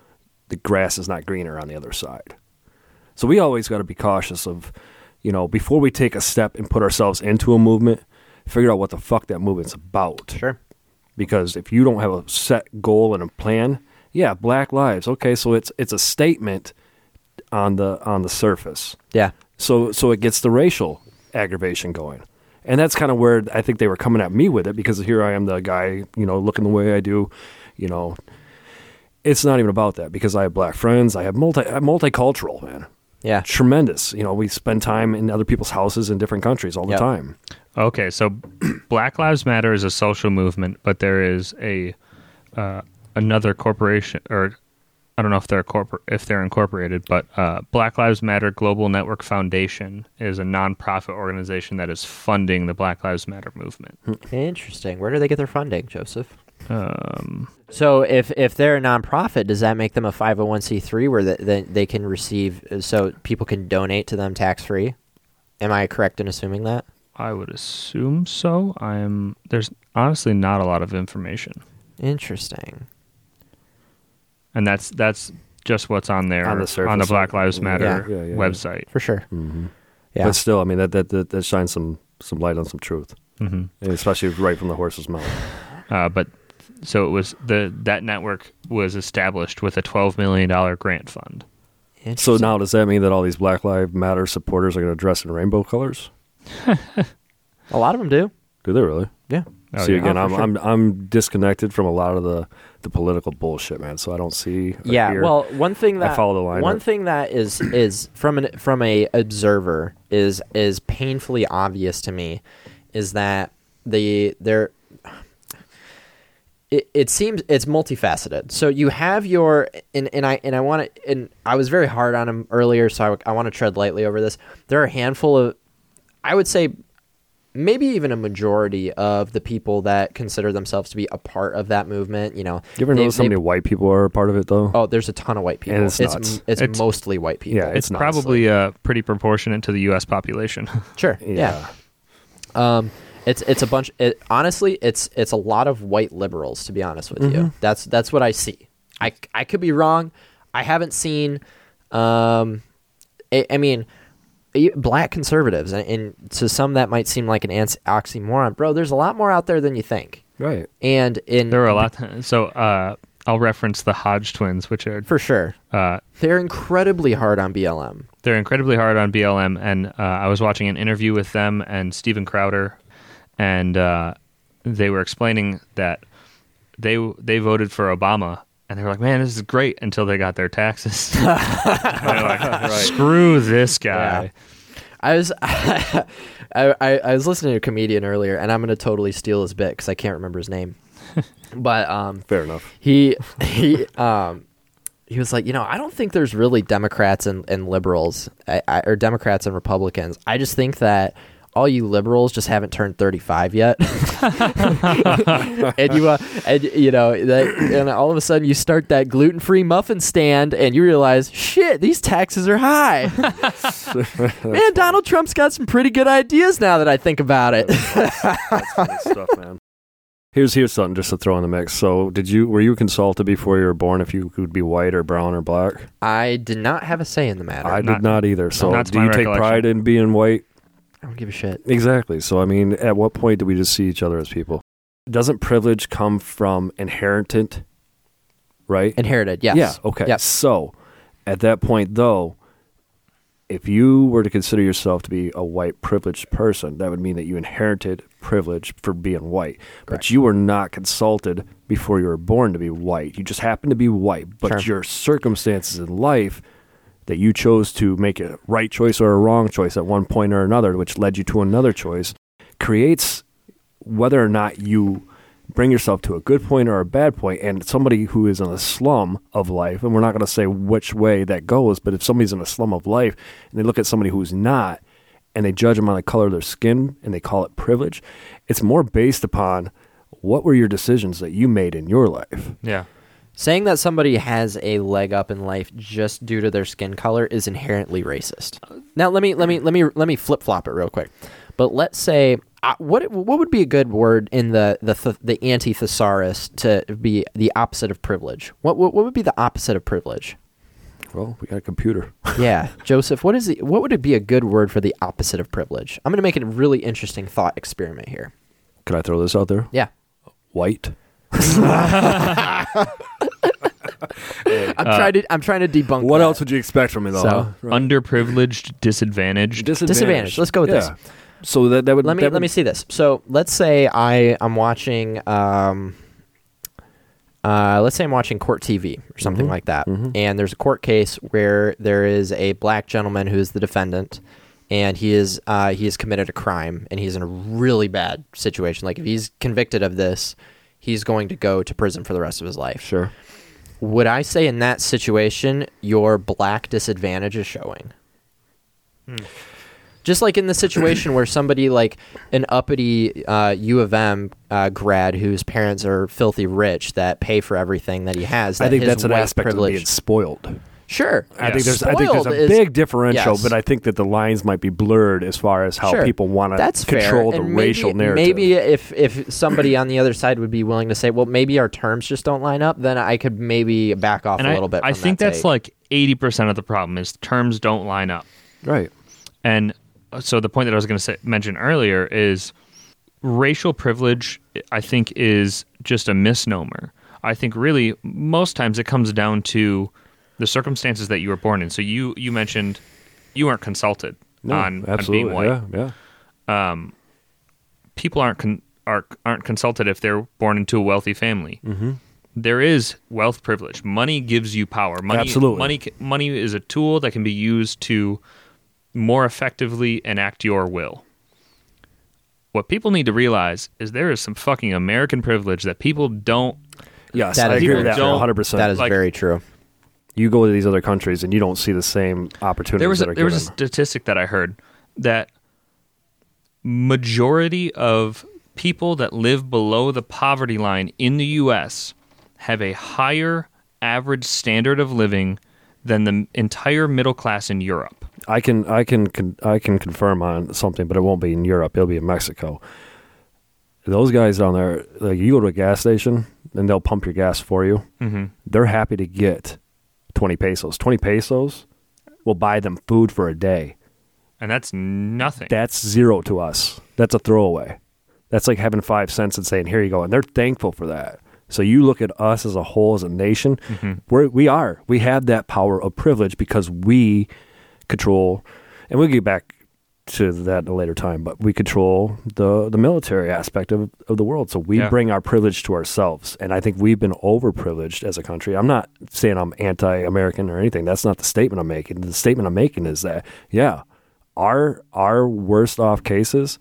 the grass is not greener on the other side. So we always got to be cautious of, you know, before we take a step and put ourselves into a movement, figure out what the fuck that movement's about. Sure. Because if you don't have a set goal and a plan, yeah, Black Lives, okay, so it's it's a statement on the on the surface. Yeah. So so it gets the racial aggravation going. And that's kind of where I think they were coming at me with it because here I am the guy, you know, looking the way I do, you know. It's not even about that because I have black friends, I have multi I'm multicultural, man. Yeah. Tremendous. You know, we spend time in other people's houses in different countries all the Yep. time. Okay, so *clears throat* Black Lives Matter is a social movement, but there is a uh, another corporation, or I don't know if they're corpor- if they're incorporated, but uh, Black Lives Matter Global Network Foundation is a nonprofit organization that is funding the Black Lives Matter movement. Interesting. Where do they get their funding, Joseph? Um, So if if they're a nonprofit, does that make them a 501c3 where that they, they can receive so people can donate to them tax free? Am I correct in assuming that? I would assume so. I'm there's honestly not a lot of information, Interesting. And that's that's just what's on there On the on the. Black Lives Matter Yeah, yeah, yeah. website. For sure. Mm-hmm. Yeah. But still, I mean, that, that, that, that shines some, some light on some truth, hmm especially right from the horse's mouth. *sighs* Uh, but so it was the that network was established with a twelve million dollar grant fund. So now, does that mean that all these Black Lives Matter supporters are going to dress in rainbow colors? *laughs* *laughs* a lot of them do. Do they really? Yeah. Oh, see, yeah. again, Oh, I'm, sure. I'm I'm disconnected from a lot of the, the political bullshit, man. So I don't see. Yeah. hear- Well, one thing that I follow the line. one thing that is is from an from a observer is is painfully obvious to me is that the there it, it seems it's multifaceted. So you have your and, and I and I want to and I was very hard on him earlier, so I, I want to tread lightly over this. There are a handful of I would say maybe even a majority of the people that consider themselves to be a part of that movement. You know, you ever they- notice how many white people are a part of it, though? Oh, there's a ton of white people. And it's it's nuts. it's, It's- mostly white people. Yeah, It's, It's probably uh, pretty proportionate to the U.S. population. *laughs* sure. Yeah. Um, it's it's a bunch. It, honestly, it's it's a lot of white liberals. To be honest with you, that's that's what I see. I I could be wrong. I haven't seen. Um, I, I mean, y- black conservatives, and, and to some that might seem like an ans- oxymoron, bro. There's a lot more out there than you think. right. And in there are a lot. So uh, I'll reference the Hodge twins, which are for sure, uh, they're incredibly hard on BLM. they're incredibly hard on BLM. And uh, I was watching an interview with them and Steven Crowder, and uh, they were explaining that they they voted for Obama. And they were like, "Man, this is great." Until they got their taxes, *laughs* They're like, *laughs* "Screw this guy." Yeah. I was *laughs* I, I, I was listening to a comedian earlier, and I'm going to totally steal his bit because I can't remember his name. *laughs* but um, Fair enough. he he um he was like, you know, I don't think there's really Democrats and, and liberals, I, I, or Democrats and Republicans. I just think that all you liberals just haven't turned 35 yet. *laughs* and you, uh, and you know, that, and all of a sudden you start that gluten free muffin stand, and you realize, shit, these taxes are high. *laughs* Man, Donald Trump's got some pretty good ideas now that I think about it. That's funny *laughs* stuff, man. Here's here's something just to throw in the mix. So, did you were you consulted before you were born if you could be white or brown or black? I did not have a say in the matter. I I, did Not- not either. So, not do you take pride in being white? Don't give a shit. Exactly. So, I mean, at what point do we just see each other as people? Doesn't privilege come from inherited, right? Inherited, yes. Yeah. Okay. Yep. So, at that point, though, if you were to consider yourself to be a white privileged person, that would mean that you inherited privilege for being white. Correct. But you were not consulted before you were born to be white. You just happened to be white, but Sure. your circumstances in life that you chose to make a right choice or a wrong choice at one point or another, which led you to another choice, creates whether or not you bring yourself to a good point or a bad point and somebody who is in a slum of life and we're not going to say which way that goes but if somebody's in a slum of life and they look at somebody who's not and they judge them on the color of their skin and they call it privilege it's more based upon what were your decisions that you made in your life Yeah. Saying that somebody has a leg up in life just due to their skin color is inherently racist. Now let me let me let me let me flip flop it real quick. But let's say uh, what what would be a good word in the the th- the anti thesaurus to be the opposite of privilege? What, what what would be the opposite of privilege? well we got a computer *laughs* Yeah, Joseph, what is the what would it be a good word for the opposite of privilege? I'm going to make it a really interesting thought experiment here. can i throw this out there Yeah. white *laughs* I'm trying to I'm trying to debunk what that. else would you expect from me though So, huh? Right. Underprivileged, disadvantaged. Disadvantage. Let's go with this. so that, that would let me that let me see this. So let's say I I'm watching um uh let's say I'm watching court TV or something Mhm. like that, Mhm. and there's a court case where there is a black gentleman who is the defendant, and he is uh he has committed a crime and he's in a really bad situation. Like if he's convicted of this, he's going to go to prison for the rest of his life. sure Would I say in that situation your black disadvantage is showing? Just like in the situation where somebody like an uppity uh, U of M uh, grad whose parents are filthy rich that pay for everything that he has. i think that's an aspect privilege. of being spoiled Sure, I think there's I think there's a is- big differential, yes. but I think that the lines might be blurred as far as how Sure. people want to That's control fair. the and racial narrative. Maybe if if somebody on the other side would be willing to say, well, maybe our terms just don't line up, then I could maybe back off and a I, little bit. I from think that that's take. like 80% of the problem is terms don't line up. right. And uh, so the point that I was going to say, mention earlier is racial privilege, I think, is just a misnomer. I think really most times it comes down to the circumstances that you were born in. So you you mentioned you weren't consulted No, on, on being white. Yeah, yeah. Um, People aren't con- are, aren't consulted if they're born into a wealthy family. Mm-hmm. is wealth privilege. Money gives you power. Money, Absolutely. Money money is a tool that can be used to more effectively enact your will. What people need to realize is there is some fucking American privilege that people don't Yes, That I agree with that 100. percent that is like- very true. You go to these other countries and you don't see the same opportunities. there was a, there was a statistic that I heard that majority of people that live below the poverty line in the U.S. have a higher average standard of living than the entire middle class in Europe. I can I can I can confirm on something, but it won't be in Europe. It'll be in Mexico. Those guys down there, like you go to a gas station and they'll pump your gas for you. Mm-hmm. They're happy to get twenty pesos. Twenty pesos will buy them food for a day. And that's nothing. That's zero to us. That's a throwaway. That's like having five cents and saying, "Here you go," and they're thankful for that. So you look at us as a whole, as a nation, Mm-hmm. we're, we are. We have that power of privilege because we control, and we'll get back to that at a later time. But we control the the military aspect of, of the world. So we Yeah. bring our privilege to ourselves, and I think we've been overprivileged as a country. I'm not saying I'm anti-American or anything. That's not the statement I'm making. The statement I'm making is that yeah, our our worst off cases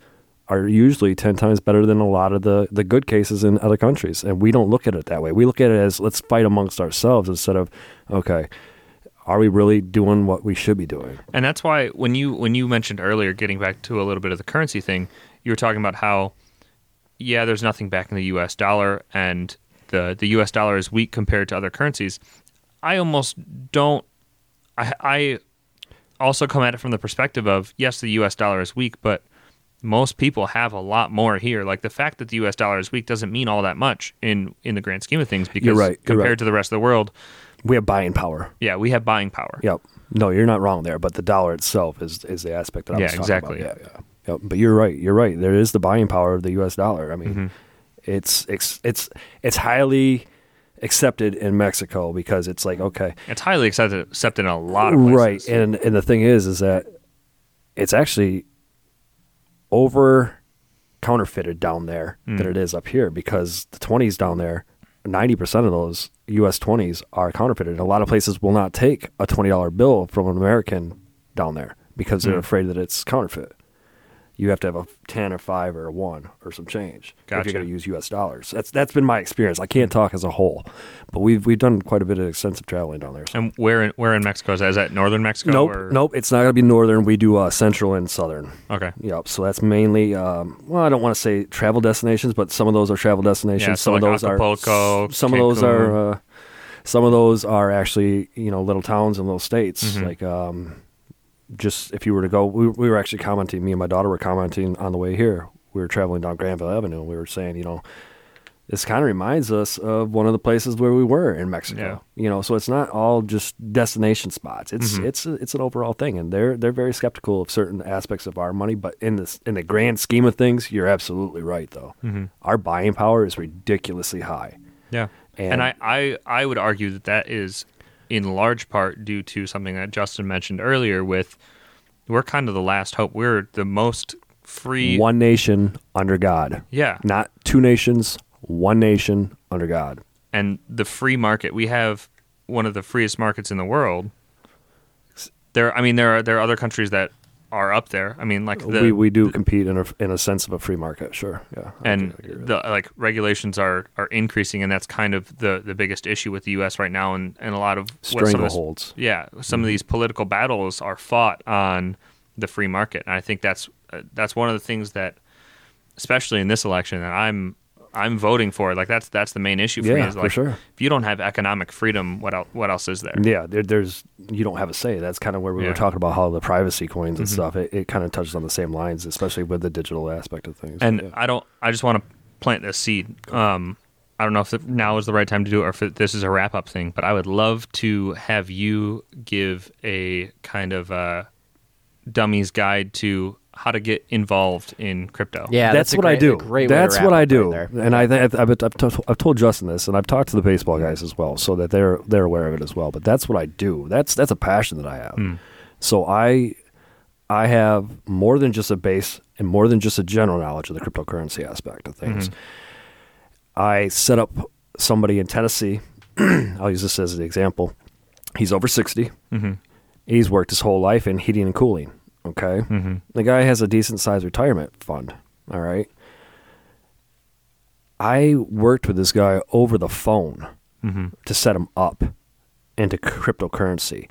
are usually 10 times better than a lot of the, the good cases in other countries. And we don't look at it that way. We look at it as let's fight amongst ourselves instead of, okay, are we really doing what we should be doing? And that's why when you when you mentioned earlier, getting back to a little bit of the currency thing, you were talking about how, yeah, there's nothing back in the U.S. dollar, and the the U.S. dollar is weak compared to other currencies. I almost don't. I I also come at it from the perspective of yes, the U.S. dollar is weak, but most people have a lot more here. Like the fact that the U.S. dollar is weak doesn't mean all that much in in the grand scheme of things because right, you're compared right. to the rest of the world, We have buying power. yeah, we have buying power. Yep. No, you're not wrong there, but the dollar itself is, is the aspect that I Yeah, was talking exactly. about. Yeah, yeah. Yep. But you're right. You're right. There is the buying power of the U.S. dollar. I mean, Mm-hmm. it's it's it's it's highly accepted in Mexico because it's like okay, It's highly accepted, accepted in a lot of places. right, and and the thing is, is that it's actually over counterfeited down there Mm. than it is up here because the twenties down there, ninety percent of those U.S. twenties are counterfeited. A lot of places will not take a twenty dollar bill from an American down there because they're Mm. afraid that it's counterfeit. You have to have a ten or five or a one or some change if Gotcha. you're going to use U.S. dollars. That's that's been my experience. I can't talk as a whole, but we've we've done quite a bit of extensive traveling down there. so. And where in, where in Mexico is that? Is that northern Mexico? Nope, or- nope. It's not going to be northern. We do uh, central and southern. Okay. Yep. So that's mainly, um, well, I don't want to say travel destinations, but some of those are travel destinations. Yeah, some so of those Acapulco, are. Some of those are. Uh, some of those are actually, you know, little towns and little states. Mhm. Like, um, just if you were to go, we, we were actually commenting. Me and my daughter were commenting on the way here. We were traveling down Grandville Avenue, and we were saying, you know, this kind of reminds us of one of the places where we were in Mexico. You know, so it's not all just destination spots. It's Mhm. it's it's an overall thing, and they're they're very skeptical of certain aspects of our money. But in this in the grand scheme of things, you're absolutely right. Though hmm our buying power is ridiculously high. Yeah. And- And, I, I, I would argue that that is in large part due to something that Justin mentioned earlier with we're kind of the last hope. We're the most free. One nation under God, Yeah. not two nations. One nation under God. And the free market, we have one of the freest markets in the world. There, I mean, there are there are other countries that are up there. I mean, like the, we we do compete in a in a sense of a free market. Sure. Yeah. I and the like regulations are are increasing, and that's kind of the the biggest issue with the U.S. right now, and and a lot of what some of this- strangleholds. yeah, some of these political battles are fought on the free market, and I think that's uh, that's one of the things that, especially in this election, that I'm I'm voting for. It. Like that's that's the main issue for me. Yeah, Is for like, sure. If you don't have economic freedom, what else what else is there? Yeah, there, there's you don't have a say. That's kind of where we Yeah. were talking about how the privacy coins and Mhm. stuff. It, it kind of touches on the same lines, especially with the digital aspect of things. And Yeah. I don't. I just want to plant this seed. Um, I don't know if now is the right time to do it, or if this is a wrap up thing. But I would love to have you give a kind of uh, dummies guide to how to get involved in crypto. Yeah, that's, a what I do. a great that's what I do. there. and I, I've, I've, I've, told, I've told Justin this, and I've talked to the baseball guys as well, so that they're they're aware of it as well. But that's what I do. That's that's a passion that I have. Mm. So I I have more than just a base and more than just a general knowledge of the cryptocurrency aspect of things. Mhm. I set up somebody in Tennessee. *clears throat* I'll use this as an example. He's over sixty. hmm He's worked his whole life in heating and cooling. Okay. hmm The guy has a decent sized retirement fund. All right. I worked with this guy over the phone hmm to set him up into cryptocurrency.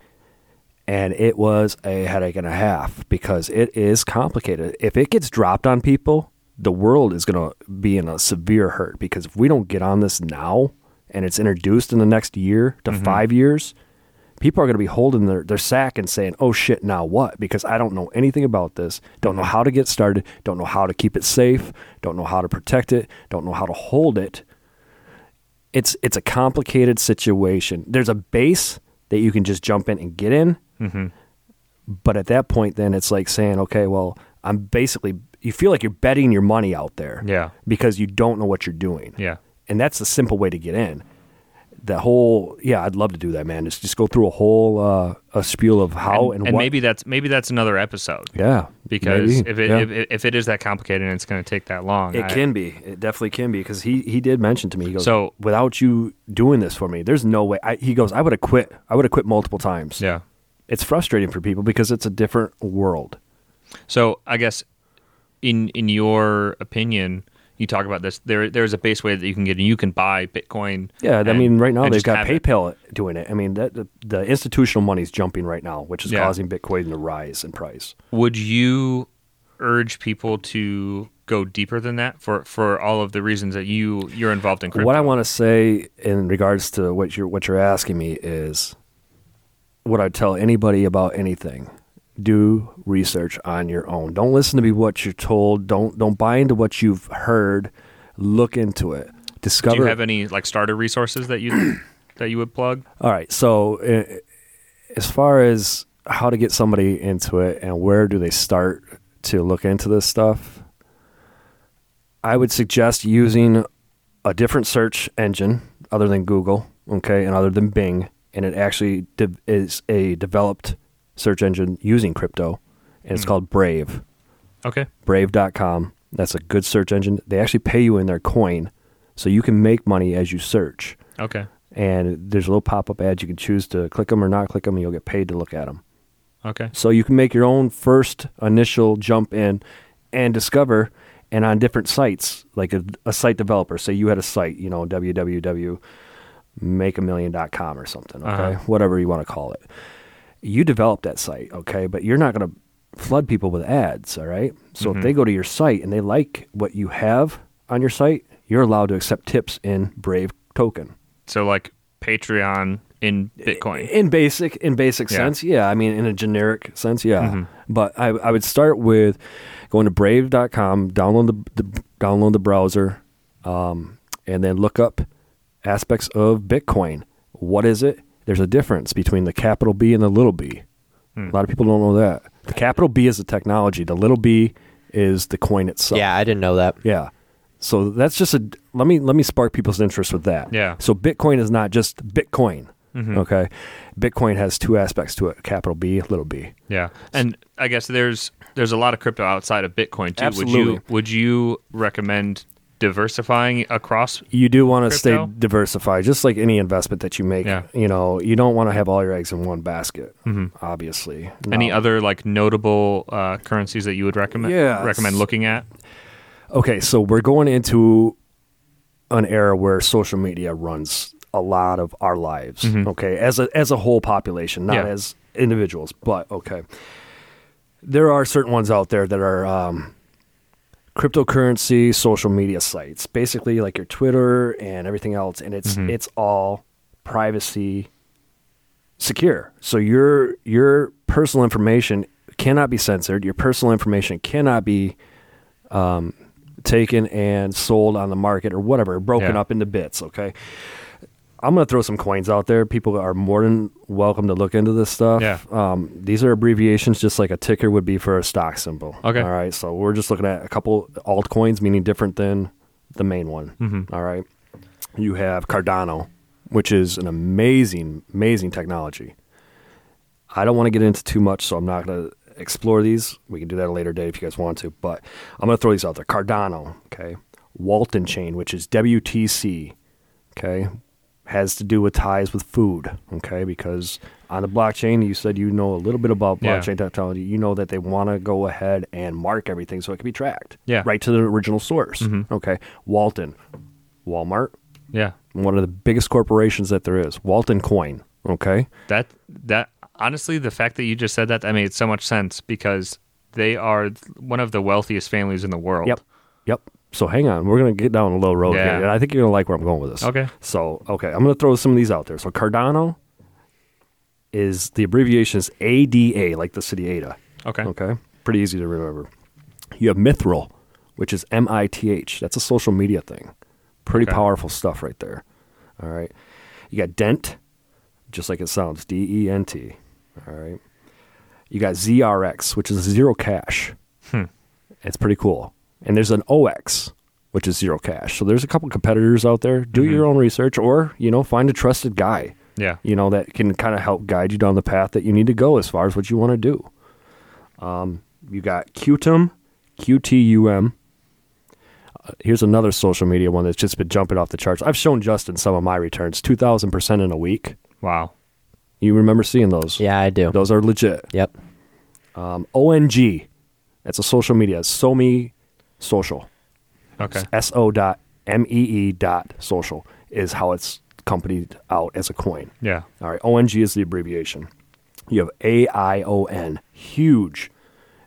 And it was a headache and a half because it is complicated. If it gets dropped on people, the world is going to be in a severe hurt because if we don't get on this now and it's introduced in the next year to Mhm. five years, people are going to be holding their, their sack and saying, oh shit, now what? Because I don't know anything about this, don't know how to get started, don't know how to keep it safe, don't know how to protect it, don't know how to hold it. It's it's a complicated situation. There's a base that you can just jump in and get in, hmm but at that point then it's like saying, okay, well, I'm basically you feel like you're betting your money out there Yeah. because you don't know what you're doing. Yeah. And that's the simple way to get in. The whole yeah, I'd love to do that, man. Just just go through a whole uh, a spiel of how and, and, what. maybe that's maybe that's another episode yeah, because maybe, if it yeah. if, if it is that complicated and it's going to take that long, It I- can be. It definitely can be because he he did mention to me. He goes, So- without you doing this for me, there's no way. I, he goes, I would have quit. I would have quit multiple times. Yeah. It's frustrating for people because it's a different world. So I guess in in your opinion, you talk about this. There there's a base way that you can get, and you can buy Bitcoin. Yeah, I mean, right now they've got have it. PayPal doing it. I mean, that the, the institutional money's jumping right now, which is Yeah. causing Bitcoin to rise in price. Would you urge people to go deeper than that for for all of the reasons that you you're involved in crypto? What I want to say in regards to what you're what you're asking me is what I tell anybody about anything. Do research on your own. Don't listen to be what you're told. Don't don't buy into what you've heard. Look into it. Discover. Do you have any like starter resources that you *coughs* that you would plug? All right. So, uh, as far as how to get somebody into it and where do they start to look into this stuff, I would suggest using a different search engine, other than Google, okay, and other than Bing, and it actually de- is a developed search engine using crypto, and it's Hmm. called Brave. Okay. Brave.com. That's a good search engine. They actually pay you in their coin, so you can make money as you search. Okay. And there's a little pop up ads you can choose to click them or not click them, and you'll get paid to look at them. Okay. So you can make your own first initial jump in and discover, and on different sites, like a, a site developer. Say you had a site, you know, www.makeamillion.com or something, okay, Uh-huh. whatever you want to call it. You develop that site, okay, but you're not going to flood people with ads, all right? So if Mhm. they go to your site and they like what you have on your site, you're allowed to accept tips in Brave token. So like Patreon in Bitcoin. In basic, in basic Yeah. sense, yeah. I mean, in a generic sense, yeah. Mhm. But I, I would start with going to brave.com, download the, the download the browser, um, and then look up aspects of Bitcoin. What is it? There's a difference between the capital B and the little b. Hmm. A lot of people don't know that. The capital B is the technology. The little b is the coin itself. Yeah, I didn't know that. Yeah. So that's just a let me let me spark people's interest with that. Yeah. So Bitcoin is not just Bitcoin. Mhm. Okay. Bitcoin has two aspects to it, capital B, little b. Yeah, and I guess there's there's a lot of crypto outside of Bitcoin too. Would Absolutely. you would you recommend diversifying across? You do want to stay diversified, just like any investment that you make. Yeah. You know, you don't want to have all your eggs in one basket, Mhm. obviously. Any other like notable uh, currencies that you would recommend Yes. recommend looking at? Okay, so we're going into an era where social media runs a lot of our lives. Mhm. Okay, as a as a whole population, not Yeah. as individuals, but okay. There are certain ones out there that are um, cryptocurrency social media sites, basically like your Twitter and everything else, and it's Mhm. it's all privacy secure. So your your personal information cannot be censored. Your personal information cannot be um, taken and sold on the market or whatever, broken Yeah. up into bits. Okay. I'm going to throw some coins out there. People are more than welcome to look into this stuff. Yeah. Um, these are abbreviations, just like a ticker would be for a stock symbol. Okay. All right. So we're just looking at a couple altcoins, meaning different than the main one. Mhm. All right. You have Cardano, which is an amazing, amazing technology. I don't want to get into too much, so I'm not going to explore these. We can do that at a later date if you guys want to, but I'm going to throw these out there. Cardano, okay. Walton Chain, which is WTC, okay, has to do with ties with food, okay, because on the blockchain, you said you know a little bit about Yeah. blockchain technology. You know that they want to go ahead and mark everything so it can be tracked, Yeah. right to the original source, Mhm. okay. Walton, Walmart, Yeah, one of the biggest corporations that there is. Walton Coin, okay. that that honestly, the fact that you just said that that made so much sense because they are one of the wealthiest families in the world. Yep. Yep. So hang on, we're gonna get down a little road Yeah. here, and I think you're gonna like where I'm going with this. Okay. So okay, I'm gonna throw some of these out there. So Cardano is the abbreviation is ADA, like the city Ada. Okay. Okay, pretty easy to remember. You have Mithril, which is M I T H. That's a social media thing. Pretty Okay. powerful stuff right there. All right. You got Dent, just like it sounds, D E N T. All right. You got ZRX, which is zero cash. Hmm. It's pretty cool. And there's an OX, which is zero cash. So there's a couple competitors out there. Do Mhm. your own research or, you know, find a trusted guy, Yeah. you know, that can kind of help guide you down the path that you need to go as far as what you want to do. Um, you got Qtum, QTUM. Uh, here's another social media one that's just been jumping off the charts. I've shown Justin some of my returns, 2,000% in a week. Wow. You remember seeing those? Yeah, I do. Those are legit. Yep. Um, ONG, that's a social media. SoMe Social. Okay. S O dot M E E dot social is how it's companied out as a coin. Yeah. All right, ONG is the abbreviation. You have AION, huge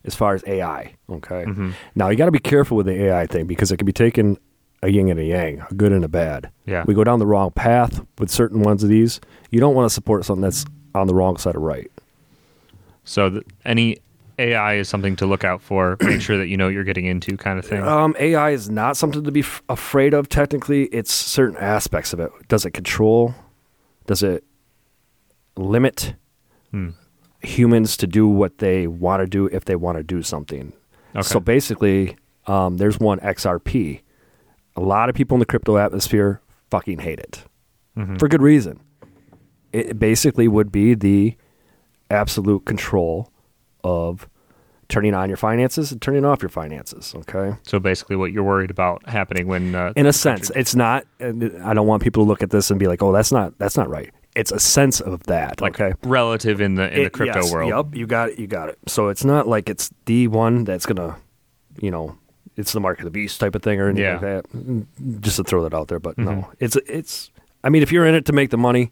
as far as AI. Okay. Mhm. Now you got to be careful with the AI thing because it can be taken a yin and a yang, a good and a bad. Yeah. We go down the wrong path with certain ones of these. You don't want to support something that's on the wrong side of right. So th- any AI is something to look out for. Make sure that you know what you're getting into, kind of thing. Um, AI is not something to be f- afraid of. Technically, it's certain aspects of it. Does it control? Does it limit Hmm. humans to do what they want to do if they want to do something? Okay. So basically, um, there's one XRP. A lot of people in the crypto atmosphere fucking hate it. for good reason. It basically would be the absolute control of turning on your finances and turning off your finances. Okay. So basically, what you're worried about happening when uh, In a sense, it's not. I don't want people to look at this and be like, "Oh, that's not that's not right." It's a sense of that. like okay. relative in the in the crypto yes, world. Yep, you got it. You got it. So it's not like it's the one that's gonna, you know, it's the mark of the beast type of thing or anything Yeah. like that. Mm, Just to throw that out there, but Mhm. no, it's it's. I mean, if you're in it to make the money,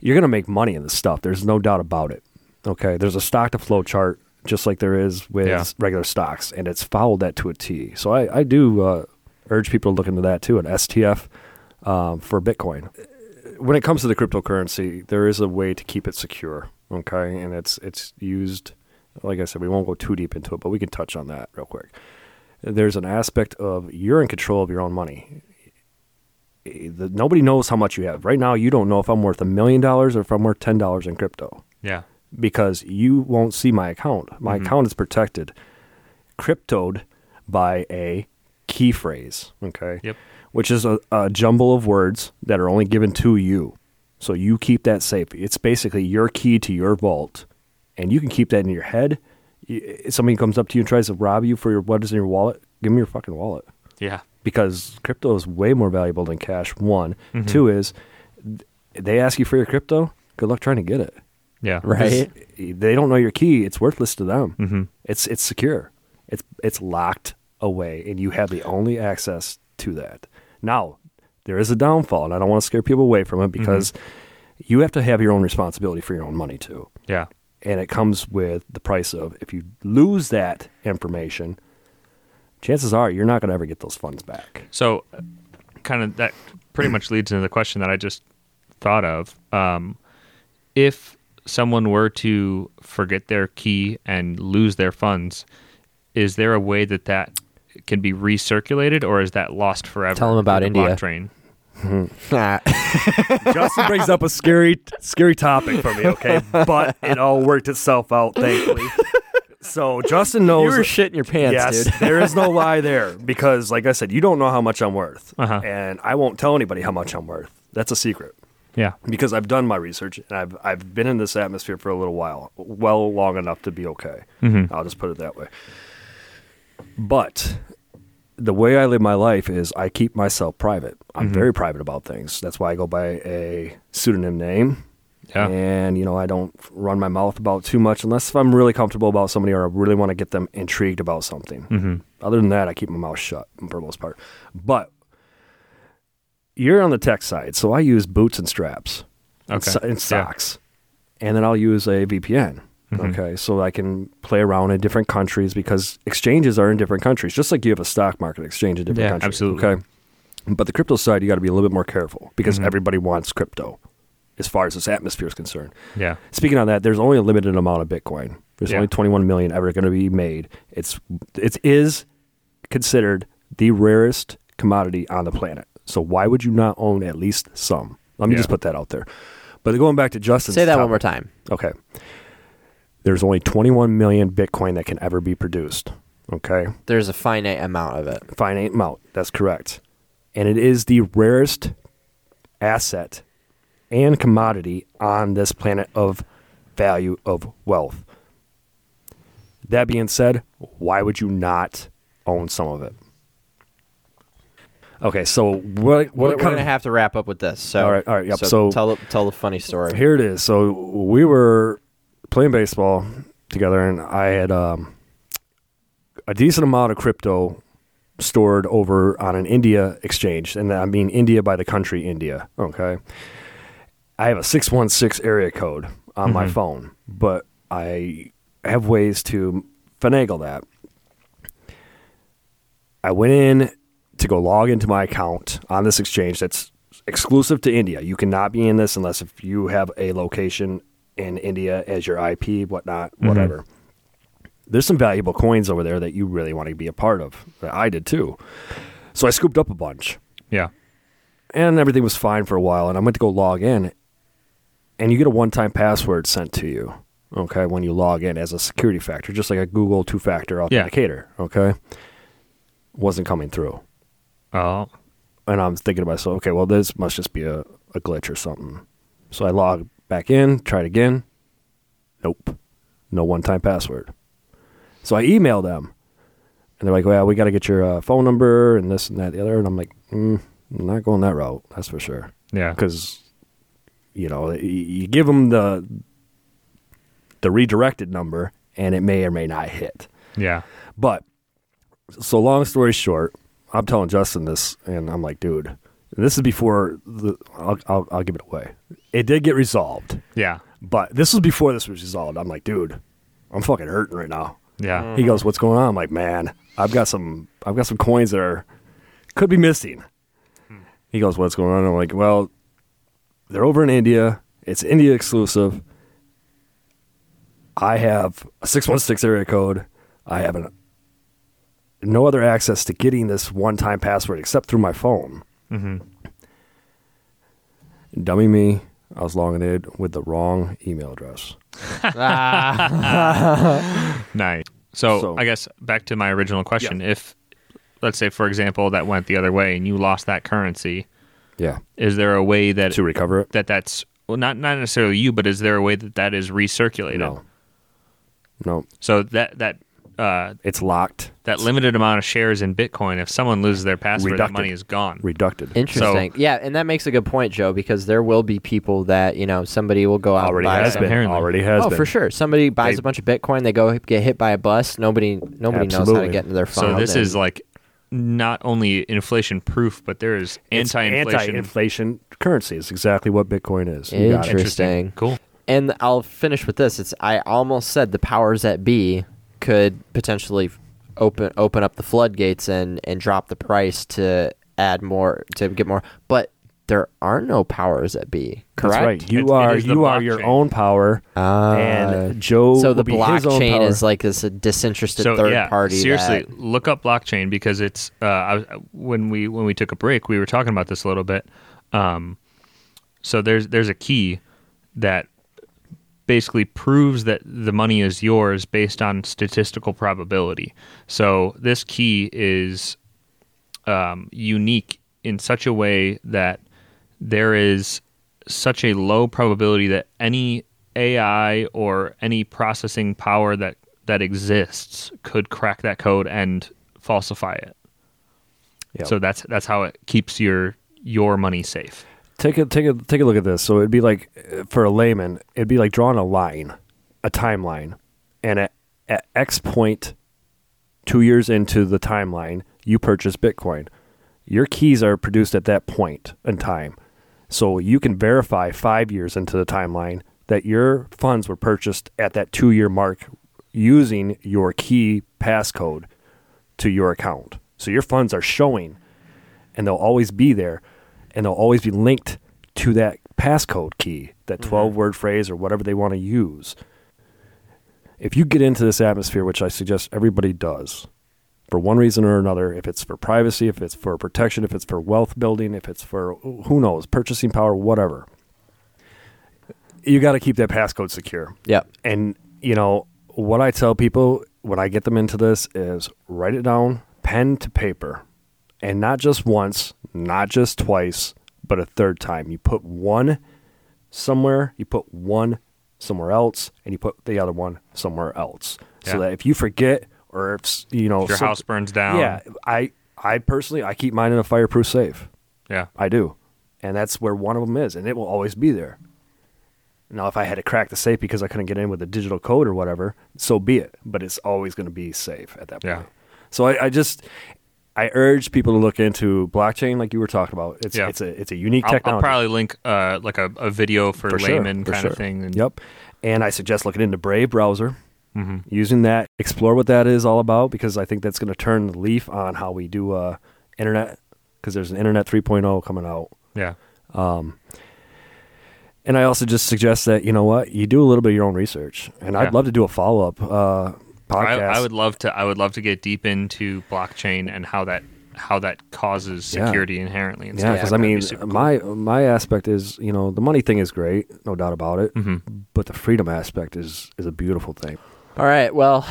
you're gonna make money in this stuff. There's no doubt about it. Okay, there's a stock to flow chart just like there is with Yeah. regular stocks, and it's followed that to a T. So I I do uh, urge people to look into that too, an STF um, for Bitcoin when it comes to the cryptocurrency, there is a way to keep it secure. Okay, and it's it's used. Like I said, we won't go too deep into it, but we can touch on that real quick. There's an aspect of you're in control of your own money. The, nobody knows how much you have right now. You don't know if I'm worth a million dollars or if I'm worth ten dollars in crypto Yeah. Because you won't see my account. My Mhm. account is protected, cryptoed by a key phrase. Okay. Yep. Which is a, a jumble of words that are only given to you. So you keep that safe. It's basically your key to your vault, and you can keep that in your head. If somebody comes up to you and tries to rob you for your what is in your wallet, give me your fucking wallet Yeah. because crypto is way more valuable than cash. One, Mhm. two is they ask you for your crypto. Good luck trying to get it. Yeah. Right. They don't know your key. It's worthless to them. hmm It's it's secure. It's it's locked away, and you have the only access to that. Now, there is a downfall, and I don't want to scare people away from it because you have to have your own responsibility for your own money too, Yeah. and it comes with the price of if you lose that information, chances are you're not going to ever get those funds back. So, kind of that pretty much leads into the question that I just thought of. Um, if someone were to forget their key and lose their funds, is there a way that that can be recirculated, or is that lost forever? Tell them about the India. blockchain? *laughs* Justin brings up a scary, scary topic for me. Okay, but it all worked itself out, thankfully. So Justin knows you knows. were shitting your pants, yes, dude. *laughs* there is no lie there because, like I said, you don't know how much I'm worth, Uh-huh. and I won't tell anybody how much I'm worth. That's a secret Yeah. because I've done my research and I've I've been in this atmosphere for a little while, well long enough to be okay. Mhm. I'll just put it that way. But the way I live my life is I keep myself private. I'm Mhm. very private about things. That's why I go by a pseudonym name. Yeah. And, you know, I don't run my mouth about too much unless if I'm really comfortable about somebody or I really want to get them intrigued about something. hmm Other than that, I keep my mouth shut for the most part. But you're on the tech side, so I use boots and straps and, Okay. so- and Yeah. socks. And then I'll use a VPN. Mhm. Okay, so I can play around in different countries because exchanges are in different countries, just like you have a stock market exchange in different Yeah, countries. absolutely. Okay, but the crypto side, you got to be a little bit more careful because Mhm. everybody wants crypto, as far as this atmosphere is concerned. Yeah. Speaking on that, there's only a limited amount of Bitcoin. There's Yeah. only 21 million ever going to be made. It's it is considered the rarest commodity on the planet. So why would you not own at least some? Let me Yeah. just put that out there. But going back to Justin, Say that one more time. Okay. There's only 21 million Bitcoin that can ever be produced. Okay. There's a finite amount of it. Finite amount. That's correct. And it is the rarest asset and commodity on this planet of value of wealth. That being said, why would you not own some of it? Okay, so what? We're, What we're gonna have to wrap up with this. So All right, all right, yep, So, so- tell the- tell the funny story. Here it is. So we were playing baseball together, and I had um, a decent amount of crypto stored over on an India exchange, and I mean India by the country India. Okay, I have a six one six area code on my Mhm. phone, but I have ways to finagle that. I went in to go log into my account on this exchange that's exclusive to India. You cannot be in this unless if you have a location in India as your IP, whatnot, Mhm. whatever. There's some valuable coins over there that you really want to be a part of. That I did too. So I scooped up a bunch Yeah. and everything was fine for a while. And I went to go log in, and you get a one-time password sent to you. Okay, when you log in as a security factor, just like a Google two-factor Yeah. authenticator. Okay, wasn't coming through, Oh. and I'm thinking to myself, okay, well, this must just be a, a glitch or something. So I log back in, try it again. Nope. No one time password. So I email them. And they're like, well, we got to get your uh, phone number and this and that, and the other. And I'm like, mm, I'm not going that route. That's for sure. Yeah. Because, you know, you give them the, the redirected number and it may or may not hit. Yeah. But so long story short, I'm telling Justin this, and I'm like, dude, this is before the. I'll, I'll I'll give it away. It did get resolved, Yeah. but this was before this was resolved. I'm like, dude, I'm fucking hurting right now. Yeah. He goes, what's going on? I'm like, man, I've got some I've got some coins that are could be missing. He goes, what's going on? I'm like, well, they're over in India. It's India exclusive. I have a 616 area code. I have an, no other access to getting this one time password except through my phone. Mm-hmm. Dummy me, I was logging in with the wrong email address. *laughs* Nice. So, So- I guess back to my original question: If, let's say, for example, that went the other way and you lost that currency, Yeah. is there a way that To recover it? that that's well, not not necessarily you, but is there a way that that is recirculated? No. No. So that that uh, It's locked, that limited amount of shares in Bitcoin, if someone loses their password, that money is gone. reducted. Interesting. yeah, and that makes a good point, Joe, because there will be people that, you know, somebody will go out already and buy has some- been. Apparently. Already has oh, been. for sure. Somebody buys They- a bunch of Bitcoin, they go get hit by a bus. Nobody nobody knows how to Absolutely. get into their phone. So this and- is like not only inflation proof, but there is anti-inflation. anti-inflation currency is exactly what Bitcoin is. You got it. Interesting. Cool. And I'll finish with this. It's I almost said the powers that be could potentially open open up the floodgates and and drop the price to add more to get more, but there are no powers that be. Correct. That's right. You It- it are is the you are your own power, Ah. and Joe. so will the be his own blockchain power. is like this disinterested so third yeah, party. seriously, that- look up blockchain because it's. Uh, I when we when we took a break, we were talking about this a little bit. Um, so there's there's a key that basically proves that the money is yours based on statistical probability. So this key is um, unique in such a way that there is such a low probability that any AI or any processing power that that exists could crack that code and falsify it. Yep. So that's that's how it keeps your your money safe. Take a take a take a look at this. So it'd be like uh, for a layman, it'd be like drawing a line, a timeline, and at, at X point, two years into the timeline, you purchase Bitcoin. Your keys are produced at that point in time, so you can verify five years into the timeline that your funds were purchased at that two year mark using your key passcode to your account. So your funds are showing and they'll always be there and they'll always be linked to that passcode key, that mm-hmm. 12 word phrase or whatever they want to use. If you get into this atmosphere, which I suggest everybody does, for one reason or another, if it's for privacy, if it's for protection, if it's for wealth building, if it's for who knows, purchasing power, whatever, you got to keep that passcode secure. Yeah. And you know what I tell people when I get them into this is write it down, pen to paper, and not just once, not just twice, but a third time. You put one somewhere, you put one somewhere else, and you put the other one somewhere else, so that if you forget or if you know If your house burns down. yeah, I I personally I keep mine in a fireproof safe. Yeah. I do. And that's where one of them is, and it will always be there. Now, if I had to crack the safe because I couldn't get in with a digital code or whatever, so be it. But it's always going to be safe at that point. Yeah. So I, I just I urge people to look into blockchain, like you were talking about. It's Yeah. it's a it's a unique I'll, I'll probably link uh, like a, a video for, For sure, layman for kind sure. of thing. And Yep. And I suggest looking into Brave browser, Mhm. using that, explore what that is all about, because I think that's going to turn the leaf on how we do uh, internet. Because there's an Internet 3.0 coming out. Yeah. And I also just suggest that you know what you do a little bit of your own research, and Yeah. I'd love to do a follow up uh, podcast. I would love to. I would love to get deep into blockchain and how that how that causes Yeah. security inherently. And yeah, because I mean, be super cool. my my aspect is you know the money thing is great, no doubt about it, Mhm. but the freedom aspect is is a beautiful thing. All right. Well,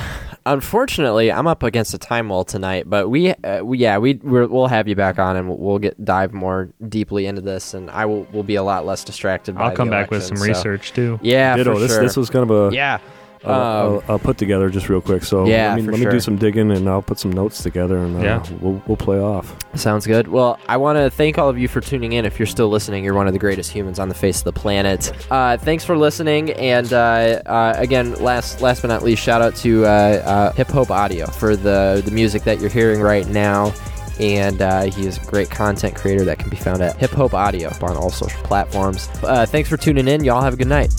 unfortunately, I'm up against a time wall tonight, but we, uh, we yeah, we we're, we'll have you back on and we'll, we'll get dive more deeply into this, and I will will be a lot less distracted. by I'll the come back with some so- research too. Yeah, Ditto. for This sure. this was kind of a yeah. A- a- Um, a put together just real quick. So Yeah, let me, for let me sure. do some digging and I'll put some notes together and uh, Yeah. we'll we'll play off. Sounds good. Well, I want to thank all of you for tuning in. If you're still listening, you're one of the greatest humans on the face of the planet. Uh, thanks for listening. And uh, uh, again, last last but not least, shout out to uh, uh, Hip Hope Audio for the the music that you're hearing right now. And uh, he is a great content creator that can be found at Hip Hope Audio on all social platforms. Uh, thanks for tuning in. Y'all have a good night.